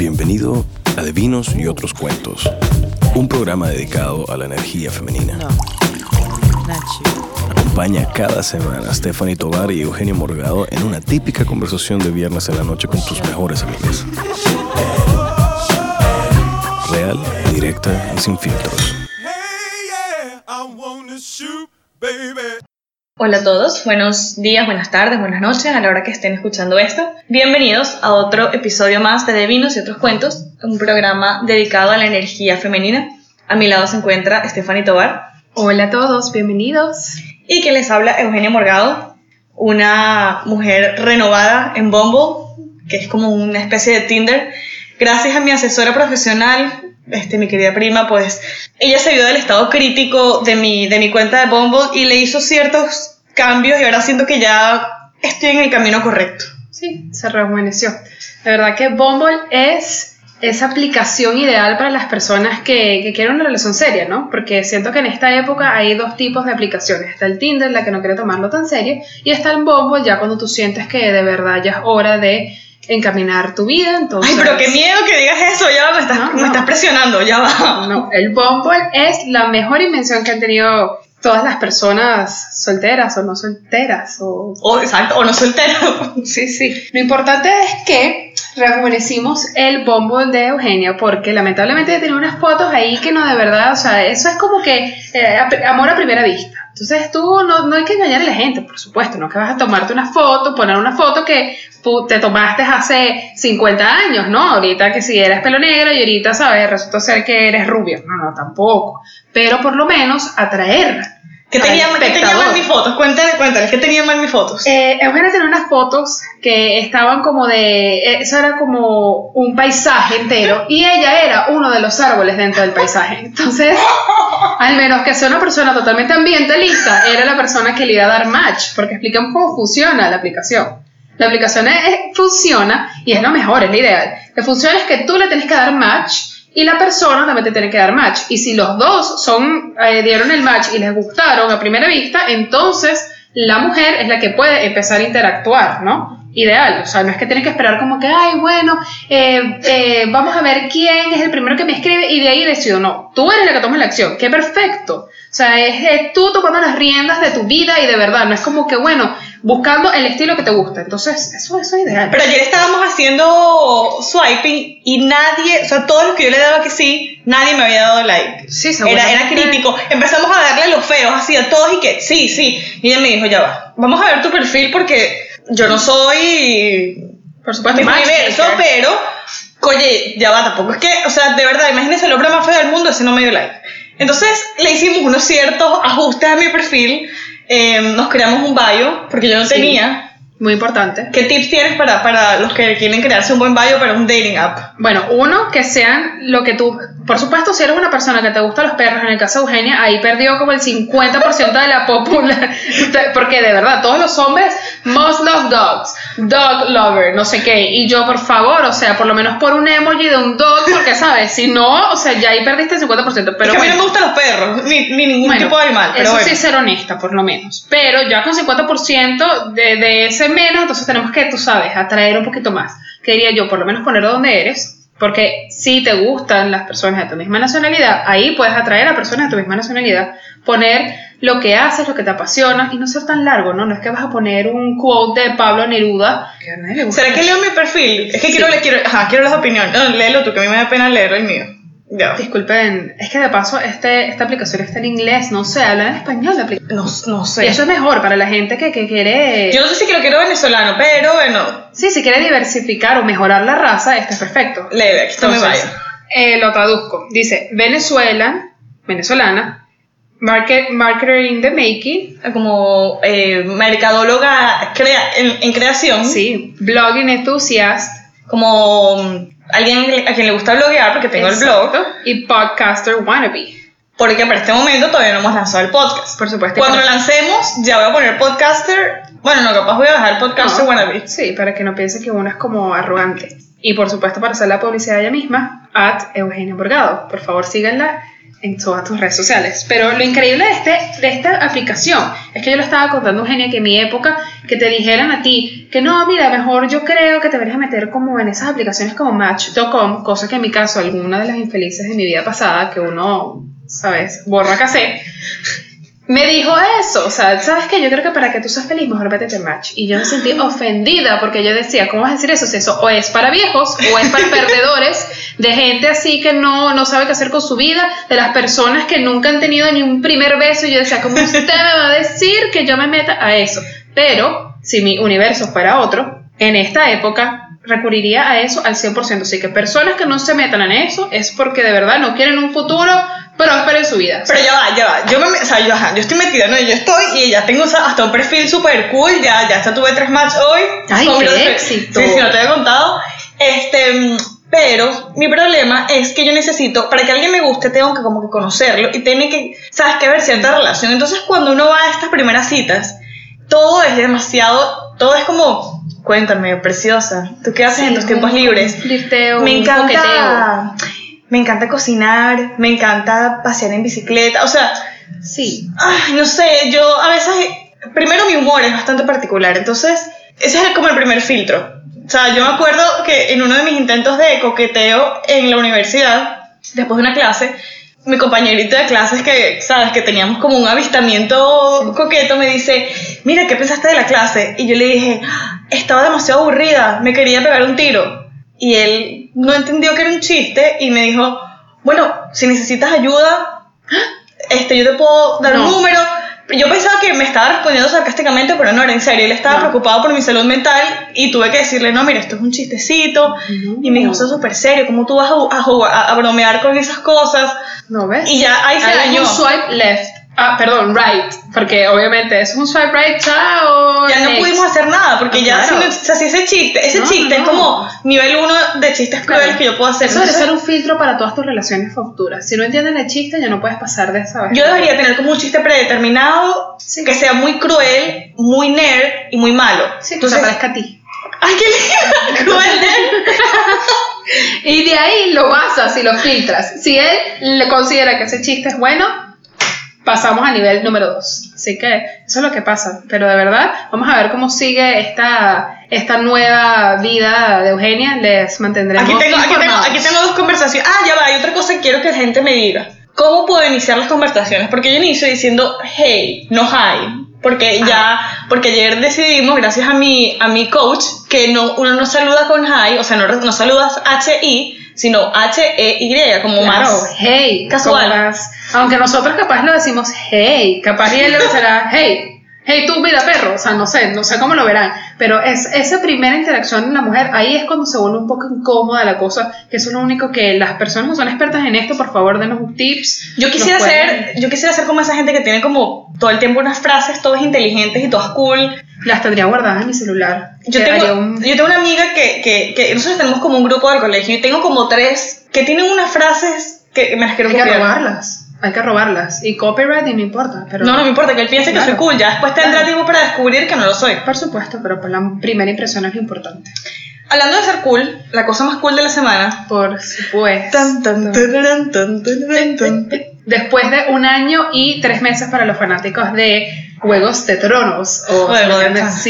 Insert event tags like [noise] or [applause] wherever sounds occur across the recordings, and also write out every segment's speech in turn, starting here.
Bienvenido a Divinos y otros cuentos, un programa dedicado a la energía femenina. Acompaña cada semana a Stephanie Tovar y Eugenio Morgado en una típica conversación de viernes en la noche con tus mejores amigas. Real, directa y sin filtros. Hola a todos, buenos días, buenas tardes, buenas noches a la hora que estén escuchando esto. Bienvenidos a otro episodio más de Devinos y otros cuentos, un programa dedicado a la energía femenina. A mi lado se encuentra Stephanie Tobar. Hola a todos, bienvenidos. Y que les habla Eugenia Morgado, una mujer renovada en Bumble, que es como una especie de Tinder. Gracias a mi asesora profesional, este, mi querida prima, pues ella se vio del estado crítico de mi, de mi cuenta de Bumble y le hizo ciertos cambios y ahora siento que ya estoy en el camino correcto. Sí, se rejuveneció. La verdad que Bumble es esa aplicación ideal para las personas que, que, quieren una relación seria, ¿no? Porque siento que en esta época hay dos tipos de aplicaciones. Está el Tinder, la que no quiere tomarlo tan serio, y está el Bumble, ya cuando tú sientes que de verdad ya es hora de encaminar tu vida. Entonces, Ay, pero qué miedo que digas eso, ya me estás, No, me no. estás presionando, ya va. No, el Bumble es la mejor invención que han tenido todas las personas solteras o no solteras. O... O, exacto, o no soltero. [laughs] Sí, sí. Lo importante es que rejuvenecimos el Bumble de Eugenia porque lamentablemente tiene unas fotos ahí que no de verdad, o sea, eso es como que eh, amor a primera vista. Entonces tú no, no hay que engañar a la gente, por supuesto, no que vas a tomarte una foto, poner una foto que te tomaste hace 50 años, ¿no? Ahorita que si eres pelo negro y ahorita, ¿sabes? Resulta ser que eres rubia. No, no, tampoco. Pero por lo menos atraerla. ¿Qué tenía, ¿qué tenía mal mis fotos? Cuéntale, cuéntale, ¿qué tenía mal mis fotos? Eh, Eugenia tenía unas fotos que estaban como de. eh, Eso era como un paisaje entero. Y ella era uno de los árboles dentro del paisaje. Entonces, [laughs] al menos que sea una persona totalmente ambientalista, era la persona que le iba a dar match. Porque explicamos cómo funciona la aplicación. La aplicación es- es- funciona y es lo mejor, es lo ideal. Lo que funciona es que tú le tienes que dar match y la persona también te tiene que dar match. Y si los dos son, eh, dieron el match y les gustaron a primera vista, entonces la mujer es la que puede empezar a interactuar, ¿no? Ideal, o sea, no es que tienes que esperar como que, ay, bueno, eh, eh, vamos a ver quién es el primero que me escribe y de ahí decido, no, tú eres la que toma la acción, qué perfecto. O sea, es, es tú tomando las riendas de tu vida y de verdad, no es como que, bueno, buscando el estilo que te gusta. Entonces, eso, eso es ideal. Pero ayer estábamos haciendo swiping y nadie, o sea, todos los que yo le daba que sí, nadie me había dado like. Sí, Era, era crítico. Empezamos a darle los feos así a todos y que sí, sí. Y ella me dijo, ya va, vamos a ver tu perfil porque yo no soy Por supuesto, mi universo, pero, oye, ya va, tampoco es que, o sea, de verdad, imagínense el hombre más feo del mundo, ese no me dio like. Entonces le hicimos unos ciertos ajustes a mi perfil, eh, nos creamos un bio, porque yo no Sí. tenía. Muy importante. ¿Qué tips tienes para, para los que quieren crearse un buen bio para un dating app? Bueno, uno, que sean lo que tú. Por supuesto, si eres una persona que te gustan los perros, en el caso de Eugenia, ahí perdió como el 50% de la popular. [laughs] Porque de verdad, todos los hombres must love dogs, dog lover, no sé qué. Y yo, por favor, o sea, por lo menos por un emoji de un dog, porque sabes, si no, o sea, ya ahí perdiste el 50%. Pero es que a mí no bueno. me gustan los perros, ni, ni ningún Bueno, tipo de animal, pero eso bueno. sí ser honesta, por lo menos. Pero ya con 50% de, de ese menos, entonces tenemos que, tú sabes, atraer un poquito más. Que diría yo, por lo menos ponerlo donde eres. Porque si te gustan las personas de tu misma nacionalidad, ahí puedes atraer a personas de tu misma nacionalidad. Poner lo que haces, lo que te apasiona y no ser tan largo, ¿no? No es que vas a poner un quote de Pablo Neruda. que a nadie le gusta. ¿Será que leo mi perfil? Es que Sí. quiero, le quiero, ajá, quiero las opiniones. No, léelo tú, que a mí me da pena leer el mío. Ya. Disculpen, es que de paso este, esta aplicación está en inglés, no sé, habla en español la aplicación. No, no Y sé. eso es mejor para la gente que, que quiere... Yo no sé si lo quiero venezolano, pero bueno, Sí, si quiere diversificar o mejorar la raza, este es perfecto. leve, aquí está mi Entonces, eh, lo traduzco. Dice Venezuela, venezolana, market, marketer in the making, Como eh, mercadóloga crea- en, en creación. sí, blogging enthusiast, Como mm, alguien a quien le gusta bloguear, porque tengo el blog. exacto, y podcaster wannabe. Porque para este momento todavía no hemos lanzado el podcast. Por supuesto. Cuando lo lancemos, ya voy a poner podcaster. Bueno, no, capaz voy a dejar podcaster No. wannabe. Sí, para que no piense que uno es como arrogante. Y por supuesto, para hacer la publicidad ella misma, at Eugenia Borgado. Por favor, síganla en todas tus redes sociales. Pero lo increíble de, este, de esta aplicación es que yo lo estaba contando Eugenia que en mi época que te dijeran a ti que no, mira, mejor yo creo que te deberías meter como en esas aplicaciones como Match.com, cosa que en mi caso, alguna de las infelices de mi vida pasada, que uno, sabes, borra casé, me dijo eso, o sea, ¿sabes qué? Yo creo que para que tú seas feliz, mejor vete a Match. Y yo me sentí ofendida porque yo decía, ¿cómo vas a decir eso? Si eso o es para viejos o es para [laughs] perdedores, de gente así que no, no sabe qué hacer con su vida, de las personas que nunca han tenido ni un primer beso. Y yo decía, ¿cómo usted me va a decir que yo me meta a eso? Pero, si mi universo fuera otro, en esta época recurriría a eso al 100%. Así que personas que no se metan en eso es porque de verdad no quieren un futuro próspero en su vida. Pero ya va, ya va. Yo, me, o sea, yo, ajá, yo estoy metida, ¿no? Yo estoy y ya tengo o sea, hasta un perfil súper cool. Ya, ya hasta tuve tres matches hoy. ¡Ay, Con qué mi- éxito! Sí, sí, no te había contado. Este, pero mi problema es que yo necesito, para que alguien me guste, tengo que como que conocerlo y tiene que, sabes, que haber cierta relación. Entonces, cuando uno va a estas primeras citas, todo es demasiado, todo es como, cuéntame, preciosa, ¿tú qué haces en tus tiempos libres? Flirteo, me encanta coqueteo. Me encanta cocinar me encanta pasear en bicicleta o sea Sí. ay, no sé yo a veces primero mi humor es bastante particular entonces ese es como el primer filtro o sea yo me acuerdo que en uno de mis intentos de coqueteo en la universidad después de una clase mi compañerito de clases que, sabes, que teníamos como un avistamiento coqueto, me dice, mira, ¿qué pensaste de la clase? Y yo le dije, "Ah, estaba demasiado aburrida, me quería pegar un tiro. Y él no entendió que era un chiste y me dijo, bueno, si necesitas ayuda, este, yo te puedo dar un No. número. Yo pensaba que me estaba respondiendo sarcásticamente, pero no era en serio. Él estaba No. preocupado por mi salud mental y tuve que decirle, no, mira, esto es un chistecito. Y me dijo, eso es súper serio, ¿cómo tú vas a, a a- bromear con esas cosas? ¿No ves? Y ya ahí se dañó. un swipe left. Ah, perdón, right. Porque obviamente eso es un swipe right, chao. Ya no pudimos hacer nada, porque Ah, ya, claro. si, no- o sea, si ese chiste, ese No, chiste no, es como nivel uno de chistes Claro. crueles que yo puedo hacer. Eso debe ser un filtro para todas tus relaciones futuras. Si no entienden el chiste, ya no puedes pasar de esa vez. Yo debería tener como un chiste predeterminado Sí. que sea muy cruel, muy nerd y muy malo. Sí, que Entonces, se parezca a ti. ¡ay, qué lindo! [laughs] ¡Cruel nerd! Y de ahí lo basas y lo filtras. Si él le considera que ese chiste es bueno, pasamos a nivel número 2. Así que eso es lo que pasa. Pero de verdad, vamos a ver cómo sigue esta, esta nueva vida de Eugenia. Les mantendremos Aquí tengo, aquí, tengo, aquí tengo dos conversaciones. Ah, ya va, hay otra cosa que quiero que la gente me diga. ¿Cómo puedo iniciar las conversaciones? Porque yo inicio diciendo hey, no hi. Porque ya, porque ayer decidimos, gracias a mi, a mi coach, que no, uno no saluda con hi, o sea, no, no saludas H-I, sino H-E-Y, como Claro, más. hey, casual. Aunque nosotros capaz lo decimos hey, capaz y él le será hey, hey tú mira perro, o sea, no sé, no sé cómo lo verán, pero es esa primera interacción en la mujer, ahí es cuando se vuelve un poco incómoda la cosa, que eso es lo único que las personas que son expertas en esto, por favor, denos un tips. Yo quisiera ser, yo quisiera ser como esa gente que tiene como todo el tiempo unas frases todas inteligentes y todas cool. Las tendría guardadas en mi celular. Yo Que tengo, un- yo tengo una amiga que, que, que nosotros tenemos como un grupo del colegio y tengo como tres que tienen unas frases que me las quiero Hay que copiar. robarlas, hay que robarlas. Y copyright y no importa, pero... No, no me importa, que él piense que Claro. soy cool. Ya después tendrá Claro. tiempo para descubrir que no lo soy. Por supuesto, pero por la primera impresión es lo importante. Hablando de ser cool, la cosa más cool de la semana. Por supuesto. Tan, tan, tan. Después de un año y tres meses para los fanáticos de Juegos de Tronos, o Juego de Tronos.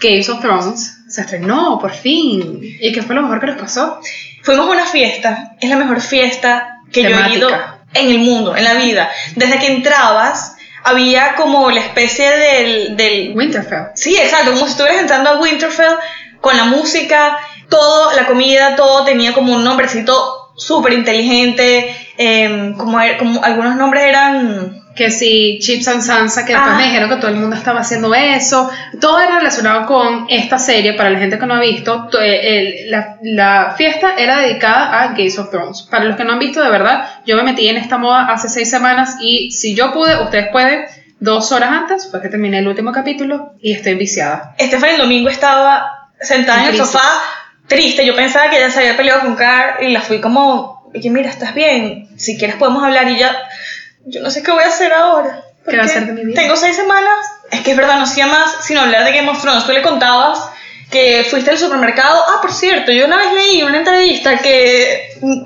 Games of Thrones, se estrenó por fin. ¿Y qué fue lo mejor que les pasó? Fuimos a una fiesta, es la mejor fiesta que yo he ido en el mundo, en la vida. Desde que entrabas, había como la especie del, del Winterfell. Sí, exacto, como si estuvieras entrando a Winterfell con la música, todo, la comida, todo tenía como un nombrecito súper inteligente, em, como, er- como algunos nombres eran... Que si Chips and Sansa, que después Ah. me dijeron que todo el mundo estaba haciendo eso. Todo era relacionado con esta serie, para la gente que no ha visto. to- eh, el- la, la fiesta era dedicada a Games of Thrones. Para los que no han visto, de verdad, yo me metí en esta moda hace seis semanas y si yo pude, ustedes pueden. Dos horas antes fue que terminé el último capítulo y estoy viciada. Estefan el domingo estaba sentada en, En el crisis. sofá, triste, yo pensaba que ella se había peleado con Car y la fui como, oye, mira, estás bien, si quieres podemos hablar y ya, yo no sé qué voy a hacer ahora. ¿Qué va a hacer de mi vida? Tengo seis semanas, es que es verdad, no hacía más sino hablar de Game of Thrones, tú le contabas que fuiste al supermercado, ah, por cierto, yo una vez leí una entrevista que de-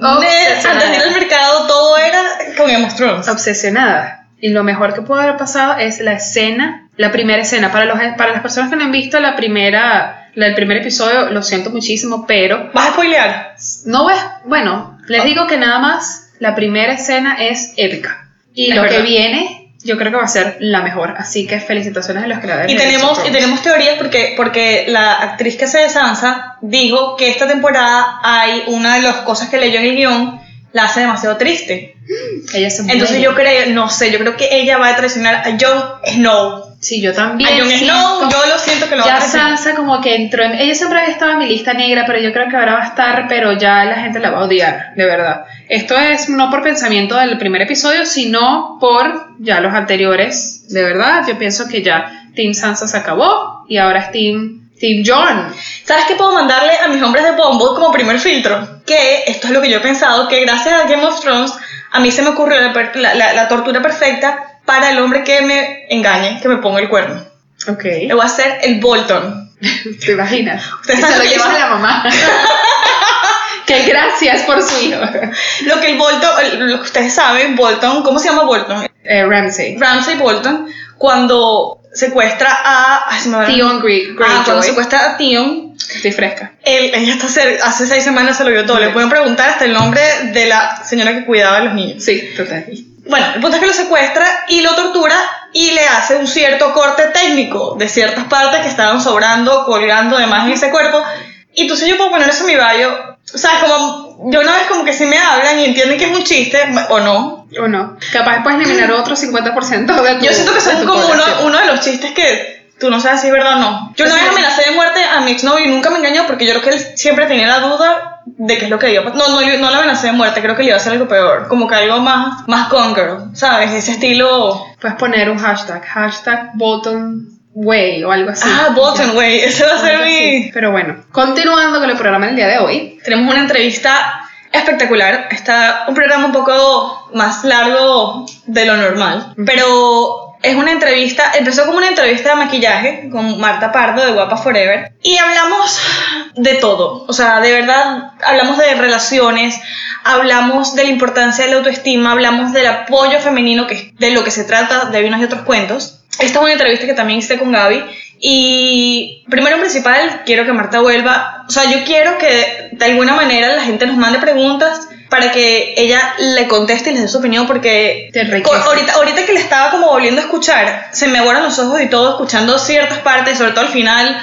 antes de ir al mercado todo era con Game of Thrones. obsesionada. Y lo mejor que pudo haber pasado es la escena, la primera escena. Para, los, para las personas que no han visto la primera, la, el primer episodio, lo siento muchísimo, pero ¿Vas a spoilear? no ves, bueno, les digo que nada más la primera escena es épica. Y Es lo que verdad. viene, yo creo que va a ser la mejor. Así que felicitaciones a los creadores. Y tenemos, y tenemos teorías porque, porque la actriz que hace de Sansa dijo que esta temporada hay una de las cosas que leyó en el guion la hace demasiado triste. [gasps] Ella se Entonces yo creo, no sé, yo creo que ella va a traicionar a Jon Snow. Sí, yo también. A Jon Snow, yo lo siento que lo Ya. Sansa como que entró en... Ella siempre había estado en mi lista negra, pero yo creo que ahora va a estar, pero ya la gente la va a odiar, de verdad. Esto es no por pensamiento del primer episodio, sino por ya los anteriores, de verdad. Yo pienso que ya Team Sansa se acabó y ahora es Team, team John. ¿Sabes qué puedo mandarle a mis hombres de Bumble como primer filtro? Que esto es lo que yo he pensado, que gracias a Game of Thrones a mí se me ocurrió la tortura perfecta para el hombre que me engañe, que me ponga el cuerno. Ok. Le voy a hacer el Bolton. [laughs] ¿Te imaginas? Ustedes Y se lo eso- a la mamá. [laughs] que gracias por su hijo. [laughs] Lo que el Bolton, lo que ustedes saben, Bolton, ¿cómo se llama Bolton? Eh, Ramsey. Ramsay Bolton, cuando secuestra a... Ay, se me Theon Grey- Ah, cuando Greyjoy. secuestra a Theon, Estoy fresca. él, ella está cerca, hace seis semanas se lo vio todo. Le pueden preguntar hasta el nombre de la señora que cuidaba a los niños. Sí, total. Bueno, el punto es que lo secuestra y lo tortura y le hace un cierto corte técnico de ciertas partes que estaban sobrando, colgando de más en ese cuerpo. Y entonces yo puedo poner eso en mi baño. O sea, como yo una vez como que si me hablan y entienden que es un chiste, o no. O no. Capaz puedes eliminar otro 50% de tu Yo siento que son como uno, uno de los chistes que tú no sabes si es verdad o no. Yo una Sí. vez amenacé de muerte a mi exnovio y nunca me engañó porque yo creo que él siempre tenía la duda de qué es lo que iba a pasar. No, no, no le amenacé de muerte, creo que le iba a hacer algo peor. Como que algo más, más girl, ¿sabes? Ese estilo... Puedes poner un hashtag. Hashtag Bolton Way o algo así. Ah, Bolton, güey, ese va a ser mi... Pero bueno, continuando con el programa del día de hoy. Tenemos una entrevista espectacular. Está un programa un poco más largo de lo normal, pero es una entrevista, empezó como una entrevista de maquillaje con Marta Pardo de Guapa Forever y hablamos de todo, o sea, de verdad hablamos de relaciones, hablamos de la importancia de la autoestima, hablamos del apoyo femenino que de lo que se trata de unos y otros cuentos. Esta es una entrevista que también hice con Gaby y primero principal quiero que Marta vuelva, o sea, yo quiero que de alguna manera la gente nos mande preguntas para que ella le conteste y les dé su opinión porque Te ahorita, ahorita que le estaba como volviendo a escuchar, se me aguaron los ojos y todo escuchando ciertas partes, sobre todo al final.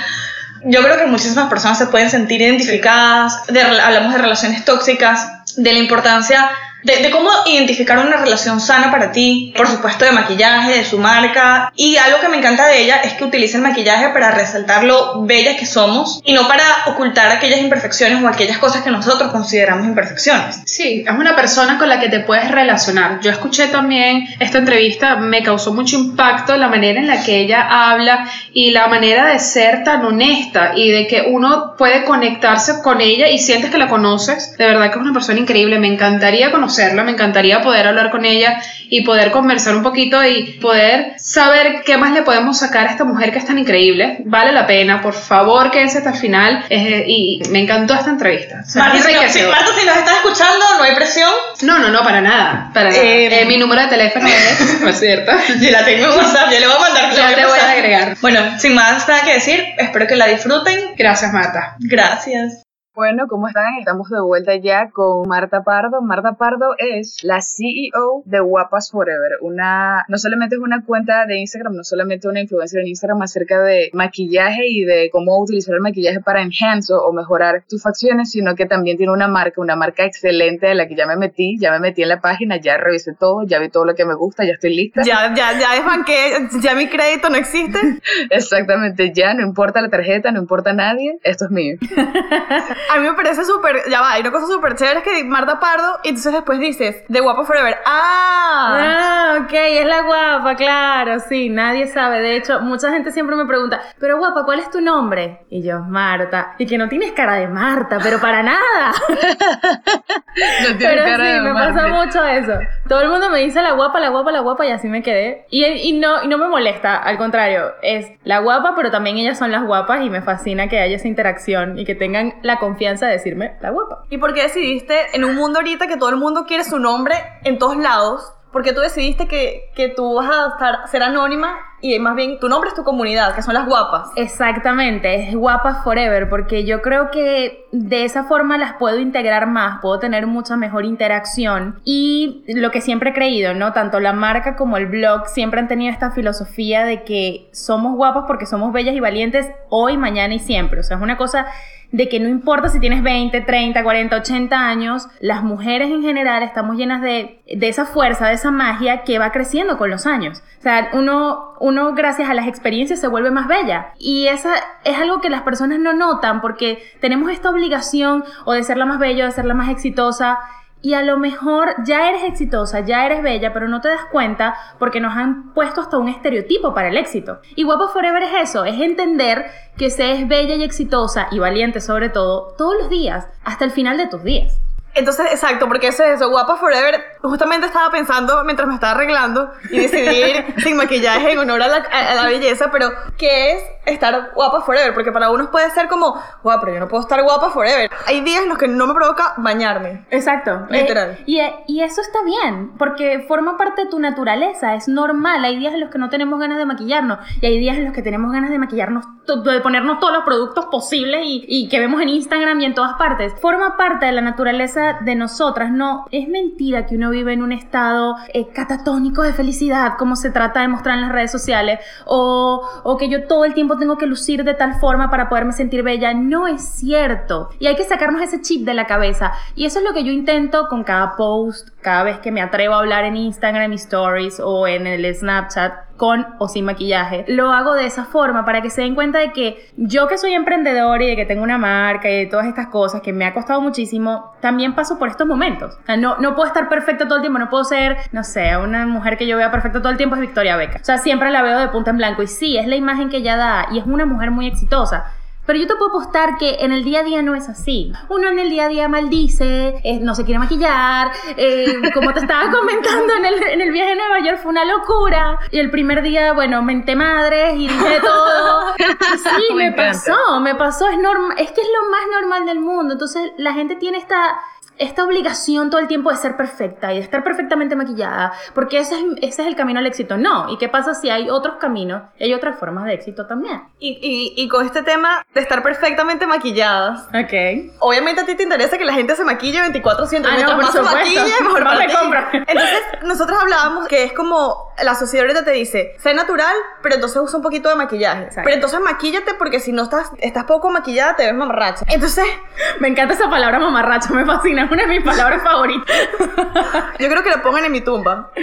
Yo creo que muchísimas personas se pueden sentir identificadas, de hablamos de relaciones tóxicas, de la importancia de, cómo identificar una relación sana para ti, por supuesto de maquillaje, de su marca, y algo que me encanta de ella es que utiliza el maquillaje para resaltar lo bellas que somos y no para ocultar aquellas imperfecciones o aquellas cosas que nosotros consideramos imperfecciones. Sí, es una persona con la que te puedes relacionar. Yo escuché también esta entrevista, me causó mucho impacto la manera en la que ella habla y la manera de ser tan honesta y de que uno puede conectarse con ella y sientes que la conoces. De verdad que es una persona increíble, me encantaría conocerla, me encantaría poder hablar con ella y poder conversar un poquito y poder saber qué más le podemos sacar a esta mujer que es tan increíble. Vale la pena, por favor, quédense hasta el final eh, y me encantó esta entrevista. O sea, Marta, si, no- si- enriquecedora. Marta, si nos estás escuchando, no hay presión. No, no, no, para nada. Para nada. Eh, Eh, mi número de teléfono es, [laughs] [laughs] ¿no es cierto? [laughs] Yo la tengo en WhatsApp, yo le voy a mandar. Ya te voy a agregar. Bueno, sin más nada que decir, espero que la disfruten. Gracias, Marta. Gracias. Bueno, ¿cómo están? Estamos de vuelta ya con Marta Pardo. Marta Pardo es la CEO de Guapas Forever. Una, no solamente es una cuenta de Instagram, no solamente una influencer en Instagram acerca de maquillaje y de cómo utilizar el maquillaje para enhance o, mejorar tus facciones, sino que también tiene una marca, una marca excelente de la que ya me metí, ya me metí en la página, ya revisé todo, ya vi todo lo que me gusta, ya estoy lista. Ya, ya, ya desbanqué, ya mi crédito no existe. [laughs] Exactamente, ya no importa la tarjeta, no importa nadie, esto es mío. [laughs] A mí me parece súper, ya va, hay una cosa súper chévere es que Marta Pardo, y entonces después dices, de Guapo Forever. ¡Ah! Ah, ok, es la guapa, claro, sí, nadie sabe. De hecho, mucha gente siempre me pregunta, pero guapa, ¿cuál es tu nombre? Y yo, Marta. Y que no tienes cara de Marta, pero para nada. [laughs] No Pero cara sí, de me Marte. pasa mucho eso. Todo el mundo me dice la guapa, la guapa, la guapa y así me quedé. Y, y no, y no me molesta, al contrario, es la guapa, pero también ellas son las guapas y me fascina que haya esa interacción y que tengan la confianza de decirme la guapa. ¿Y por qué decidiste en un mundo ahorita que todo el mundo quiere su nombre en todos lados? ¿Por qué tú decidiste que, que tú vas a estar, ser anónima y más bien tu nombre es tu comunidad, que son las guapas? Exactamente, es guapas forever, porque yo creo que de esa forma las puedo integrar más, puedo tener mucha mejor interacción y lo que siempre he creído, ¿no? Tanto la marca como el blog siempre han tenido esta filosofía de que somos guapas porque somos bellas y valientes hoy, mañana y siempre. O sea, es una cosa de que no importa si tienes 20, 30, 40, 80 años, las mujeres en general estamos llenas de, de esa fuerza, de esa magia que va creciendo con los años. O sea, uno, uno gracias a las experiencias se vuelve más bella. Y esa es algo que las personas no notan porque tenemos esta obligación o de ser la más bella, o de ser la más exitosa y a lo mejor ya eres exitosa, ya eres bella, pero no te das cuenta porque nos han puesto hasta un estereotipo para el éxito. Y Guapo Forever es eso, es entender que se es bella y exitosa y valiente sobre todo todos los días, hasta el final de tus días. Entonces, exacto, porque eso es eso, Guapa Forever. Justamente estaba pensando mientras me estaba arreglando y decidí ir [laughs] sin maquillaje en honor a la, a la belleza, pero ¿qué es estar guapa forever? Porque para unos puede ser como, guapa, pero yo no puedo estar guapa forever. Hay días en los que no me provoca bañarme. Exacto. Literal. Eh, y, y eso está bien, porque forma parte de tu naturaleza, es normal. Hay días en los que no tenemos ganas de maquillarnos y hay días en los que tenemos ganas de maquillarnos, de ponernos todos los productos posibles y, y que vemos en Instagram y en todas partes. Forma parte de la naturaleza de nosotras, no. Es mentira que uno vive en un estado eh, catatónico de felicidad, como se trata de mostrar en las redes sociales, o, o que yo todo el tiempo tengo que lucir de tal forma para poderme sentir bella. No es cierto. Y hay que sacarnos ese chip de la cabeza. Y eso es lo que yo intento con cada post, cada vez que me atrevo a hablar en Instagram, Stories o en el Snapchat con o sin maquillaje. Lo hago de esa forma para que se den cuenta de que yo que soy emprendedora y de que tengo una marca y de todas estas cosas que me ha costado muchísimo, también paso por estos momentos. O sea, no, no puedo estar perfecta todo el tiempo, no puedo ser, no sé, una mujer que yo vea perfecta todo el tiempo es Victoria Becca. O sea, siempre la veo de punta en blanco y sí, es la imagen que ella da y es una mujer muy exitosa. Pero yo te puedo apostar que en el día a día no es así. Uno en el día a día maldice, eh, no se quiere maquillar, eh, como te estaba [laughs] comentando en el, en el viaje a Nueva York fue una locura. Y el primer día, bueno, menté madres y dije todo. Y sí, [laughs] Me me, pasó, me pasó. Es, norm es que es lo más normal del mundo. Entonces la gente tiene esta esta obligación todo el tiempo de ser perfecta y de estar perfectamente maquillada, porque ese es, ese es el camino al éxito. No, ¿y qué pasa si hay otros caminos hay otras formas de éxito también? Y, y, y con este tema de estar perfectamente maquilladas, Ok. obviamente a ti te interesa que la gente se maquille 24 7 Ah, no, por más se supuesto. maquille, mejor Más para le ti. Entonces, nosotros hablábamos que es como la sociedad ahorita te dice, sé natural, pero entonces usa un poquito de maquillaje. Exacto. Pero entonces maquíllate porque si no estás, estás poco maquillada, te ves mamarracha. Entonces, [laughs] Me encanta esa palabra mamarracho, me fascina, es una de mis palabras favoritas. [laughs] yo creo que la pongan en mi tumba. [laughs]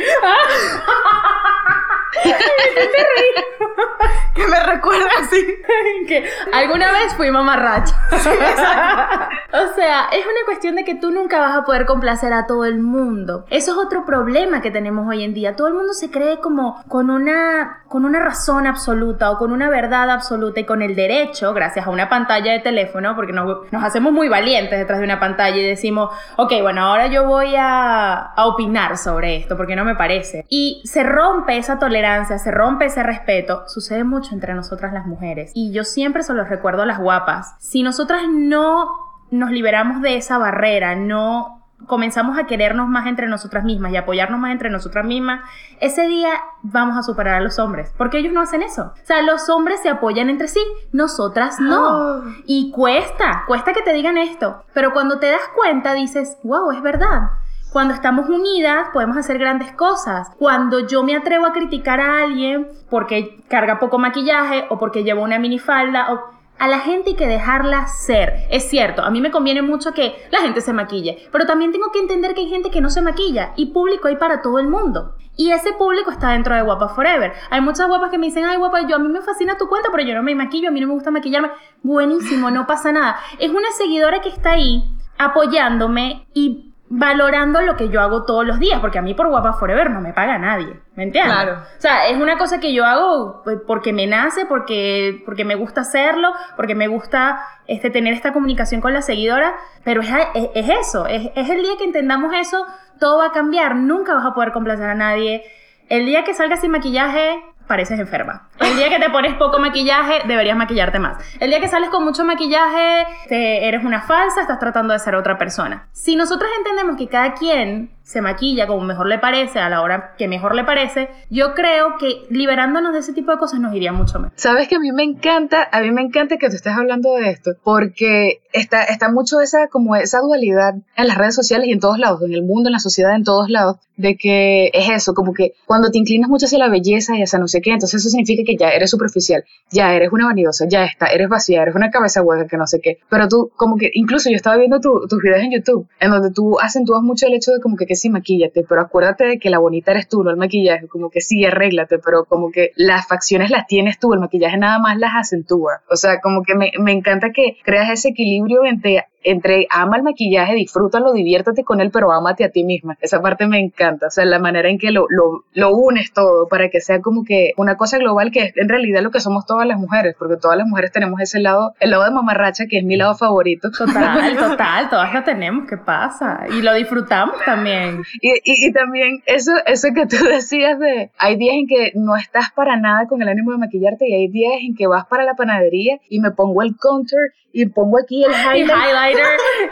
que me recuerda así. [laughs] que alguna vez fui mamarracha. [laughs] o sea, es una cuestión de que tú nunca vas a poder complacer a todo el mundo. Eso es otro problema que tenemos hoy en día. Todo el mundo se cree como con una, con una razón absoluta o con una verdad absoluta y con el derecho, gracias a una pantalla de teléfono, porque nos, nos hacemos muy valientes detrás de una pantalla y decimos, ok, bueno, ahora yo voy a, a opinar sobre esto porque no me parece. Y se rompe esa tolerancia, se rompe ese respeto. Sucede mucho entre nosotras las mujeres. Y yo siempre se los recuerdo a las guapas. Si nosotras no nos liberamos de esa barrera, no comenzamos a querernos más entre nosotras mismas y apoyarnos más entre nosotras mismas, ese día vamos a superar a los hombres, porque ellos no hacen eso. O sea, los hombres se apoyan entre sí, nosotras no. Oh. Y cuesta, cuesta que te digan esto, pero cuando te das cuenta dices, wow, es verdad. Cuando estamos unidas podemos hacer grandes cosas. Cuando yo me atrevo a criticar a alguien porque carga poco maquillaje o porque lleva una minifalda o a la gente hay que dejarla ser. Es cierto, a mí me conviene mucho que la gente se maquille, pero también tengo que entender que hay gente que no se maquilla y público hay para todo el mundo. Y ese público está dentro de Guapa Forever. Hay muchas guapas que me dicen, ay guapa, yo a mí me fascina tu cuenta, pero yo no me maquillo, a mí no me gusta maquillarme. Buenísimo, no pasa nada. Es una seguidora que está ahí apoyándome y valorando lo que yo hago todos los días, porque a mí por Guapa Forever no me paga nadie, ¿me entiendes? Claro. O sea, es una cosa que yo hago pues, porque me nace, porque, porque me gusta hacerlo, porque me gusta este, tener esta comunicación con la seguidora, pero es, es, es eso, es, es el día que entendamos eso, todo va a cambiar, nunca vas a poder complacer a nadie. El día que salgas sin maquillaje, pareces enferma. El día que te pones poco maquillaje, deberías maquillarte más. El día que sales con mucho maquillaje, eres una falsa, estás tratando de ser otra persona. Si nosotros entendemos que cada quien se maquilla como mejor le parece, a la hora que mejor le parece, yo creo que liberándonos de ese tipo de cosas nos iría mucho mejor. Sabes que a mí me encanta, a mí me encanta que tú estés hablando de esto, porque está, está mucho esa, como esa dualidad en las redes sociales y en todos lados, en el mundo, en la sociedad, en todos lados, de que es eso, como que cuando te inclinas mucho hacia la belleza y hacia no sé qué, entonces eso significa que ya eres superficial, ya eres una vanidosa, ya está, eres vacía, eres una cabeza hueca que no sé qué, pero tú como que, incluso yo estaba viendo tus videos en YouTube, en donde tú acentúas mucho el hecho de como que sí, maquíllate, pero acuérdate de que la bonita eres tú, no el maquillaje, como que sí, arréglate, pero como que las facciones las tienes tú, el maquillaje nada más las acentúa, o sea, como que me, me encanta que creas ese equilibrio entre entre ama el maquillaje, disfrútalo, diviértete con él, pero ámate a ti misma. Esa parte me encanta, o sea, la manera en que lo, lo, lo, unes todo para que sea como que una cosa global que es en realidad lo que somos todas las mujeres, porque todas las mujeres tenemos ese lado, el lado de mamarracha que es mi lado favorito. Total, [laughs] total, todas lo tenemos, ¿qué pasa? Y lo disfrutamos también. Y, y, y también eso, eso que tú [laughs] decías de, hay días en que no estás para nada con el ánimo de maquillarte y hay días en que vas para la panadería y me pongo el counter y pongo aquí el highlight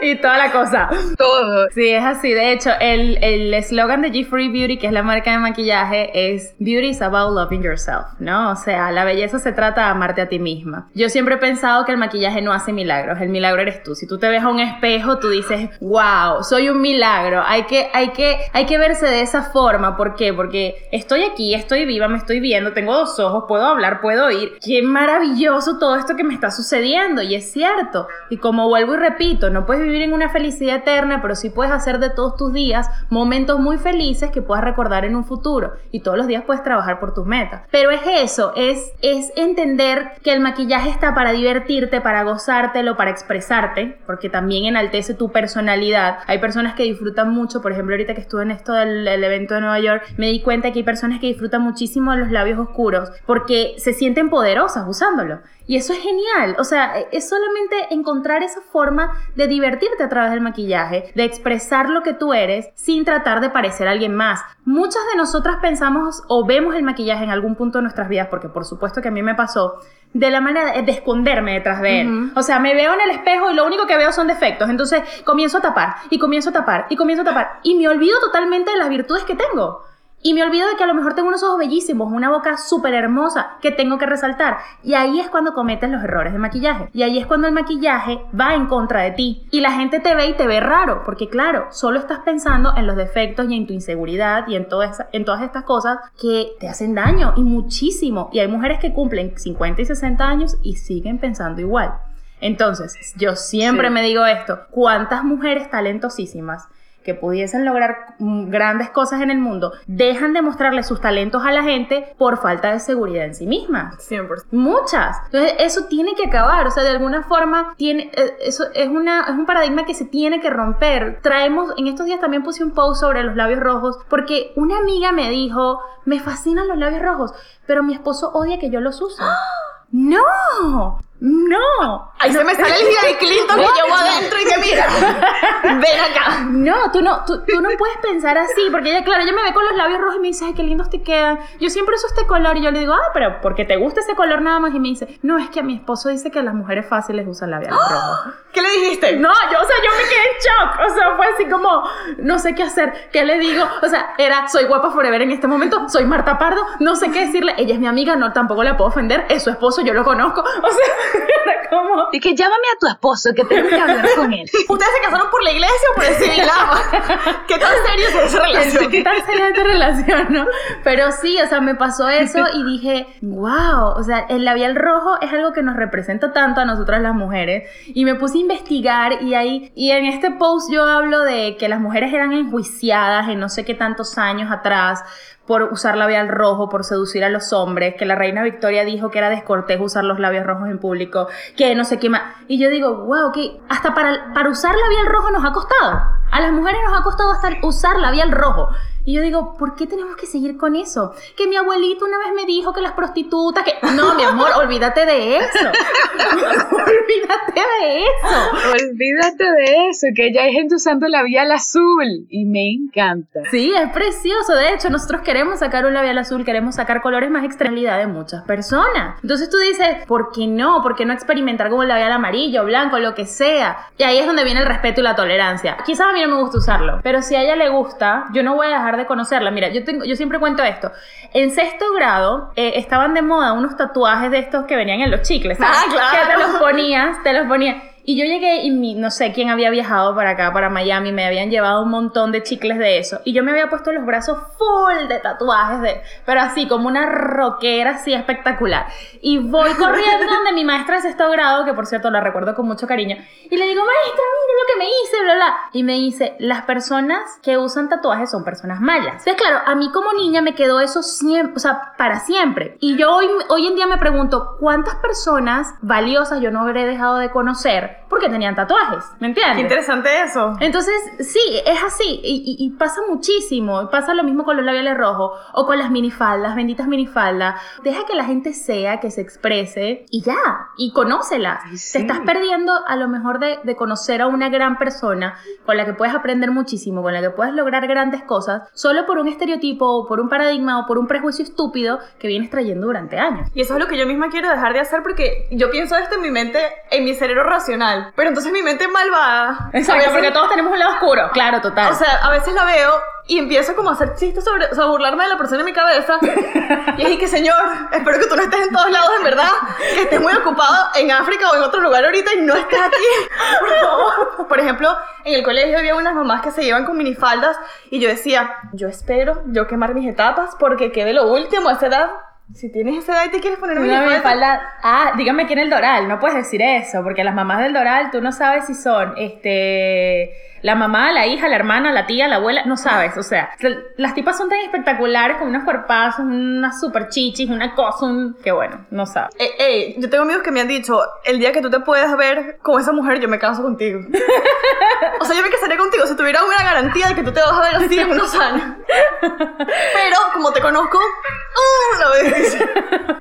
y toda la cosa. [laughs] Todo. Sí, es así. De hecho, el eslogan de G-Free Beauty, que es la marca de maquillaje, es Beauty is about loving yourself, ¿no? O sea, la belleza se trata de amarte a ti misma. Yo siempre he pensado que el maquillaje no hace milagros, el milagro eres tú. Si tú te ves a un espejo, tú dices, wow, soy un milagro. Hay que, hay que, hay que verse de esa forma. ¿Por qué? Porque estoy aquí, estoy viva, me estoy viendo, tengo dos ojos, puedo hablar, puedo oír. Qué maravilloso todo esto que me está sucediendo. Y es cierto. Y como vuelvo y repito, no puedes vivir en una felicidad eterna, pero sí puedes hacer de todos tus días momentos muy felices que puedas recordar en un futuro y todos los días puedes trabajar por tus metas. Pero es eso, es, es entender que el maquillaje está para divertirte, para gozártelo, para expresarte, porque también enaltece tu personalidad. Hay personas que disfrutan mucho, por ejemplo, ahorita que estuve en esto del, evento de Nueva York, me di cuenta que hay personas que disfrutan muchísimo de los labios oscuros porque se sienten poderosas usándolo. Y eso es genial, o sea, es solamente encontrar esa forma de divertirte a través del maquillaje, de expresar lo que tú eres sin tratar de parecer a alguien más. Muchas de nosotras pensamos o vemos el maquillaje en algún punto de nuestras vidas, porque por supuesto que a mí me pasó, de la manera de, esconderme detrás de él. O sea, me veo en el espejo y lo único que veo son defectos. Entonces comienzo a tapar y comienzo a tapar y comienzo a tapar y me olvido totalmente de las virtudes que tengo. Y me olvido de que a lo mejor tengo unos ojos bellísimos, una boca súper hermosa que tengo que resaltar. Y ahí es cuando cometes los errores de maquillaje. Y ahí es cuando el maquillaje va en contra de ti. Y la gente te ve y te ve raro. Porque claro, solo estás pensando en los defectos y en tu inseguridad y en, en todas estas cosas que te hacen daño. Y muchísimo. Y hay mujeres que cumplen 50 y 60 años y siguen pensando igual. Entonces, yo siempre Sí. me digo esto. ¿Cuántas mujeres talentosísimas que pudiesen lograr mm, grandes cosas en el mundo, dejan de mostrarle sus talentos a la gente por falta de seguridad en sí mismas. 100%. Muchas. Entonces, eso tiene que acabar. O sea, de alguna forma, tiene, eh, eso es, una, es un paradigma que se tiene que romper. Traemos, en estos días también puse un post sobre los labios rojos, porque una amiga me dijo, me fascinan los labios rojos, pero mi esposo odia que yo los use. ¡No! ¡No! Ahí se me sale el Hillary [laughs] Clinton que llevo adentro y que mira, ven acá. No, tú no, tú, tú no puedes pensar así, porque ella, claro, ella me ve con los labios rojos y me dice, ay, qué lindos te quedan. Yo siempre uso este color y yo le digo, ah, pero porque te gusta ese color nada más. Y me dice, no, es que a mi esposo dice que las mujeres fáciles usan labiales rojos. ¿Qué le dijiste? No, yo, o sea, yo me quedé en shock. O sea, fue así como, no sé qué hacer, qué le digo. O sea, era, soy guapa forever en este momento, soy Marta Pardo, no sé qué decirle. Ella es mi amiga, no, tampoco la puedo ofender, es su esposo, yo lo conozco. [laughs] O sea, [laughs] era como. Y que llámame a tu esposo, que tengo que hablar con él. [laughs] ¿Ustedes se casaron por la iglesia o por el civilama? [laughs] ¿Qué tan serio es esa relación? ¿Qué tal sería esta relación, no? Pero sí, o sea, me pasó eso y dije, wow, o sea, el labial rojo es algo que nos representa tanto a nosotras las mujeres. Y me puse a investigar y ahí, y en este post yo hablo de que las mujeres eran enjuiciadas en no sé qué tantos años atrás por usar labial rojo, por seducir a los hombres, que la reina Victoria dijo que era descortés usar los labios rojos en público, que no sé qué más. Y yo digo, wow, que hasta para, para usar labial rojo nos ha costado. A las mujeres nos ha costado hasta usar labial rojo. Y yo digo, ¿por qué tenemos que seguir con eso? Que mi abuelito una vez me dijo que las prostitutas, que... No, mi amor, [laughs] olvídate de eso. [laughs] olvídate de eso. Olvídate de eso, que ya hay gente usando labial azul y me encanta. Sí, es precioso. De hecho, nosotros queremos sacar un labial azul, queremos sacar colores más extremidad de muchas personas. Entonces tú dices, ¿por qué no? ¿Por qué no experimentar con un labial amarillo, blanco, lo que sea? Y ahí es donde viene el respeto y la tolerancia. Quizás a mí no me gusta usarlo, pero si a ella le gusta, yo no voy a dejar de conocerla. Mira, yo, tengo, yo siempre cuento esto. En sexto grado eh, estaban de moda unos tatuajes de estos que venían en los chicles. ¿sabes? Ah, claro. Que te los ponías, te los ponías. Y yo llegué y mi, no sé quién había viajado para acá, para Miami, me habían llevado un montón de chicles de eso. Y yo me había puesto los brazos full de tatuajes, de, pero así, como una rockera así espectacular. Y voy [laughs] corriendo donde mi maestra de sexto grado, que por cierto la recuerdo con mucho cariño, y le digo, maestra, mire lo que me hice, bla, bla. Y me dice, las personas que usan tatuajes son personas malas. Entonces, claro, a mí como niña me quedó eso siempre, o sea, para siempre. Y yo hoy, hoy en día me pregunto, ¿cuántas personas valiosas yo no habré dejado de conocer porque tenían tatuajes? ¿Me entiendes? Qué interesante eso. Entonces, sí, es así. Y, y- y pasa muchísimo. Pasa lo mismo con los labiales rojos o con las minifaldas, benditas minifaldas. Deja que la gente sea, que se exprese y ya. Y conócelas. Ay, sí. Te estás perdiendo a lo mejor de, de conocer a una gran persona con la que puedes aprender muchísimo, con la que puedes lograr grandes cosas, solo por un estereotipo o por un paradigma o por un prejuicio estúpido que vienes trayendo durante años. Y eso es lo que yo misma quiero dejar de hacer porque yo pienso esto en mi mente, en mi cerebro racional. Pero entonces mi mente malvada. Exacto, veces- porque todos tenemos un lado oscuro. Claro, total. O sea, a veces la veo y empiezo como a hacer chistes sobre, o sea, a burlarme de la persona en mi cabeza. [laughs] Y es que, señor, espero que tú no estés en todos lados, en verdad. Que estés muy ocupado en África o en otro lugar ahorita y no estés aquí. [laughs] Por favor. Por ejemplo, en el colegio había unas mamás que se llevan con minifaldas y yo decía, yo espero yo quemar mis etapas porque quede lo último a esa edad. Si tienes esa edad y te quieres poner una Una minifalda. Ah, dígame quién es el Doral. No puedes decir eso, porque las mamás del Doral, tú no sabes si son este la mamá, la hija, la hermana, la tía, la abuela, no sabes. O sea, las tipas son tan espectaculares con unos cuerpazos, unas super chichis, una cosa, un... que bueno, no sabes. Ey, ey, yo tengo amigos que me han dicho, el día que tú te puedas ver con esa mujer, yo me caso contigo. [laughs] o sea, yo me casaría contigo si tuviera una garantía de que tú te vas a ver así en unos años. Pero, como te conozco, ¡uh!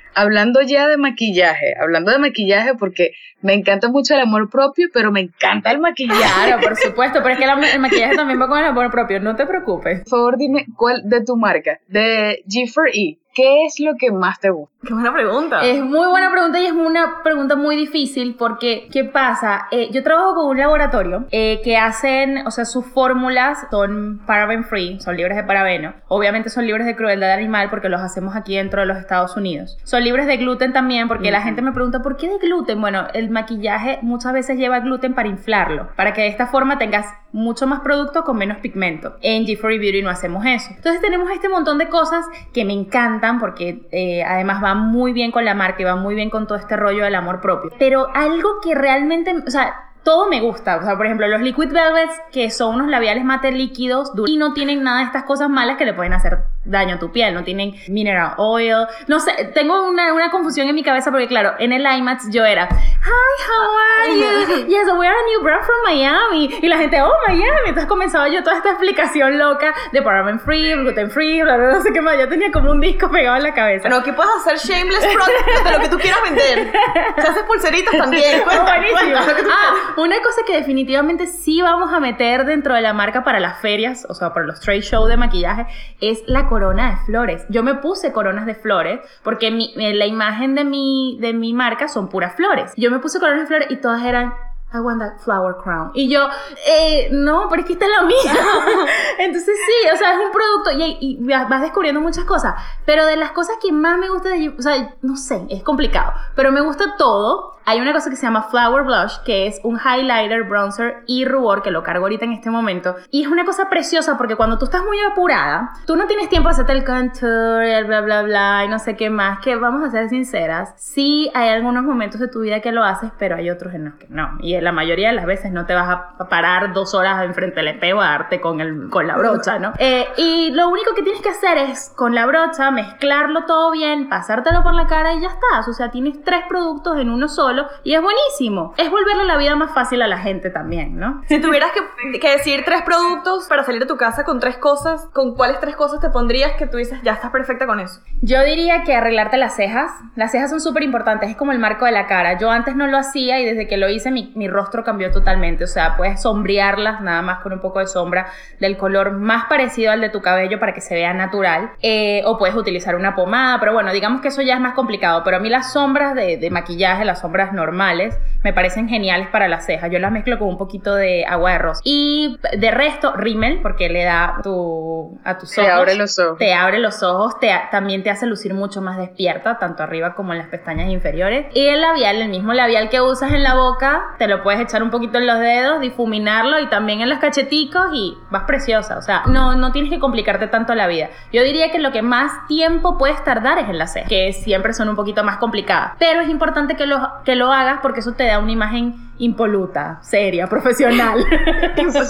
[laughs] Hablando ya de maquillaje, hablando de maquillaje porque me encanta mucho el amor propio, pero me encanta el maquillaje. Claro, por supuesto, pero es que el maquillaje también va con el amor propio, no te preocupes. Por favor, dime cuál de tu marca, de G4E, ¿qué es lo que más te gusta? Qué buena pregunta. Es muy buena pregunta y es una pregunta muy difícil porque, ¿qué pasa? Eh, yo trabajo con un laboratorio eh, que hacen, o sea, sus fórmulas son paraben free, son libres de parabeno. Obviamente son libres de crueldad animal porque los hacemos aquí dentro de los Estados Unidos. Son libres de gluten también porque la gente me pregunta, ¿por qué de gluten? Bueno, el maquillaje muchas veces lleva gluten para inflarlo, para que de esta forma tengas mucho más producto con menos pigmento. En G4 Beauty no hacemos eso. Entonces tenemos este montón de cosas que me encantan porque eh, además van muy bien con la marca y van muy bien con todo este rollo del amor propio. Pero algo que realmente, o sea, todo me gusta. O sea, por ejemplo, los Liquid Velvets, que son unos labiales mate líquidos y no tienen nada de estas cosas malas que le pueden hacer daño a tu piel. No tienen mineral oil. No sé, tengo una, una confusión en mi cabeza porque, claro, en el IMAX yo era, Hi, how are you? [laughs] Yes, we are a new brand from Miami. Y la gente, oh, Miami. Entonces comenzaba yo toda esta explicación loca de paraben free, gluten free, bla, bla, no sé qué más. Ya tenía como un disco pegado en la cabeza. Bueno, aquí puedes hacer shameless product de lo que tú quieras vender. [laughs] Se haces pulseritas también. Cuenta, Buenísimo. cuenta Ah, una cosa que definitivamente sí vamos a meter dentro de la marca para las ferias, o sea, para los trade show de maquillaje, es la corona de flores. Yo me puse coronas de flores porque eh, la imagen de mi, de mi marca son puras flores. Yo me puse coronas de flores y todas eran I want that flower crown. Y yo, eh, no, pero es que esta es la mía. [laughs] Entonces sí, o sea, es un producto y, y vas descubriendo muchas cosas. Pero de las cosas que más me gusta de, o sea, no sé, es complicado. Pero me gusta todo. Hay una cosa que se llama Flower Blush, que es un highlighter, bronzer y rubor, que lo cargo ahorita en este momento. Y es una cosa preciosa porque cuando tú estás muy apurada, tú no tienes tiempo de hacerte el contour, el bla, bla, bla, y no sé qué más. Que vamos a ser sinceras, sí hay algunos momentos de tu vida que lo haces, pero hay otros en los que no. Y el la mayoría de las veces no te vas a parar dos horas enfrente del espejo a darte con, el, con la brocha, ¿no? [laughs] Eh, y lo único que tienes que hacer es con la brocha mezclarlo todo bien, pasártelo por la cara y ya estás. O sea, tienes tres productos en uno solo y es buenísimo. Es volverle la vida más fácil a la gente también, ¿no? [laughs] Si tuvieras que, que decir tres productos para salir de tu casa con tres cosas, ¿con cuáles tres cosas te pondrías que tú dices, ya estás perfecta con eso? Yo diría que arreglarte las cejas. Las cejas son súper importantes, es como el marco de la cara. Yo antes no lo hacía y desde que lo hice mi, mi rostro cambió totalmente. O sea, puedes sombrearlas nada más con un poco de sombra del color más parecido al de tu cabello para que se vea natural. Eh, o puedes utilizar una pomada, pero bueno, digamos que eso ya es más complicado. Pero a mí las sombras de, de maquillaje, las sombras normales, me parecen geniales para las cejas. Yo las mezclo con un poquito de agua de arroz. Y de resto, rímel, porque le da tu, a tus ojos. Te abre los ojos. Te abre los ojos, te, también te hace lucir mucho más despierta, tanto arriba como en las pestañas inferiores. Y el labial, el mismo labial que usas en la boca, te lo puedes echar un poquito en los dedos, difuminarlo y también en los cacheticos y vas preciosa. O sea, no, no tienes que complicarte tanto la vida. Yo diría que lo que más tiempo puedes tardar es en las cejas, que siempre son un poquito más complicadas. Pero es importante que lo, que lo hagas porque eso te da una imagen impoluta, seria, profesional. [laughs]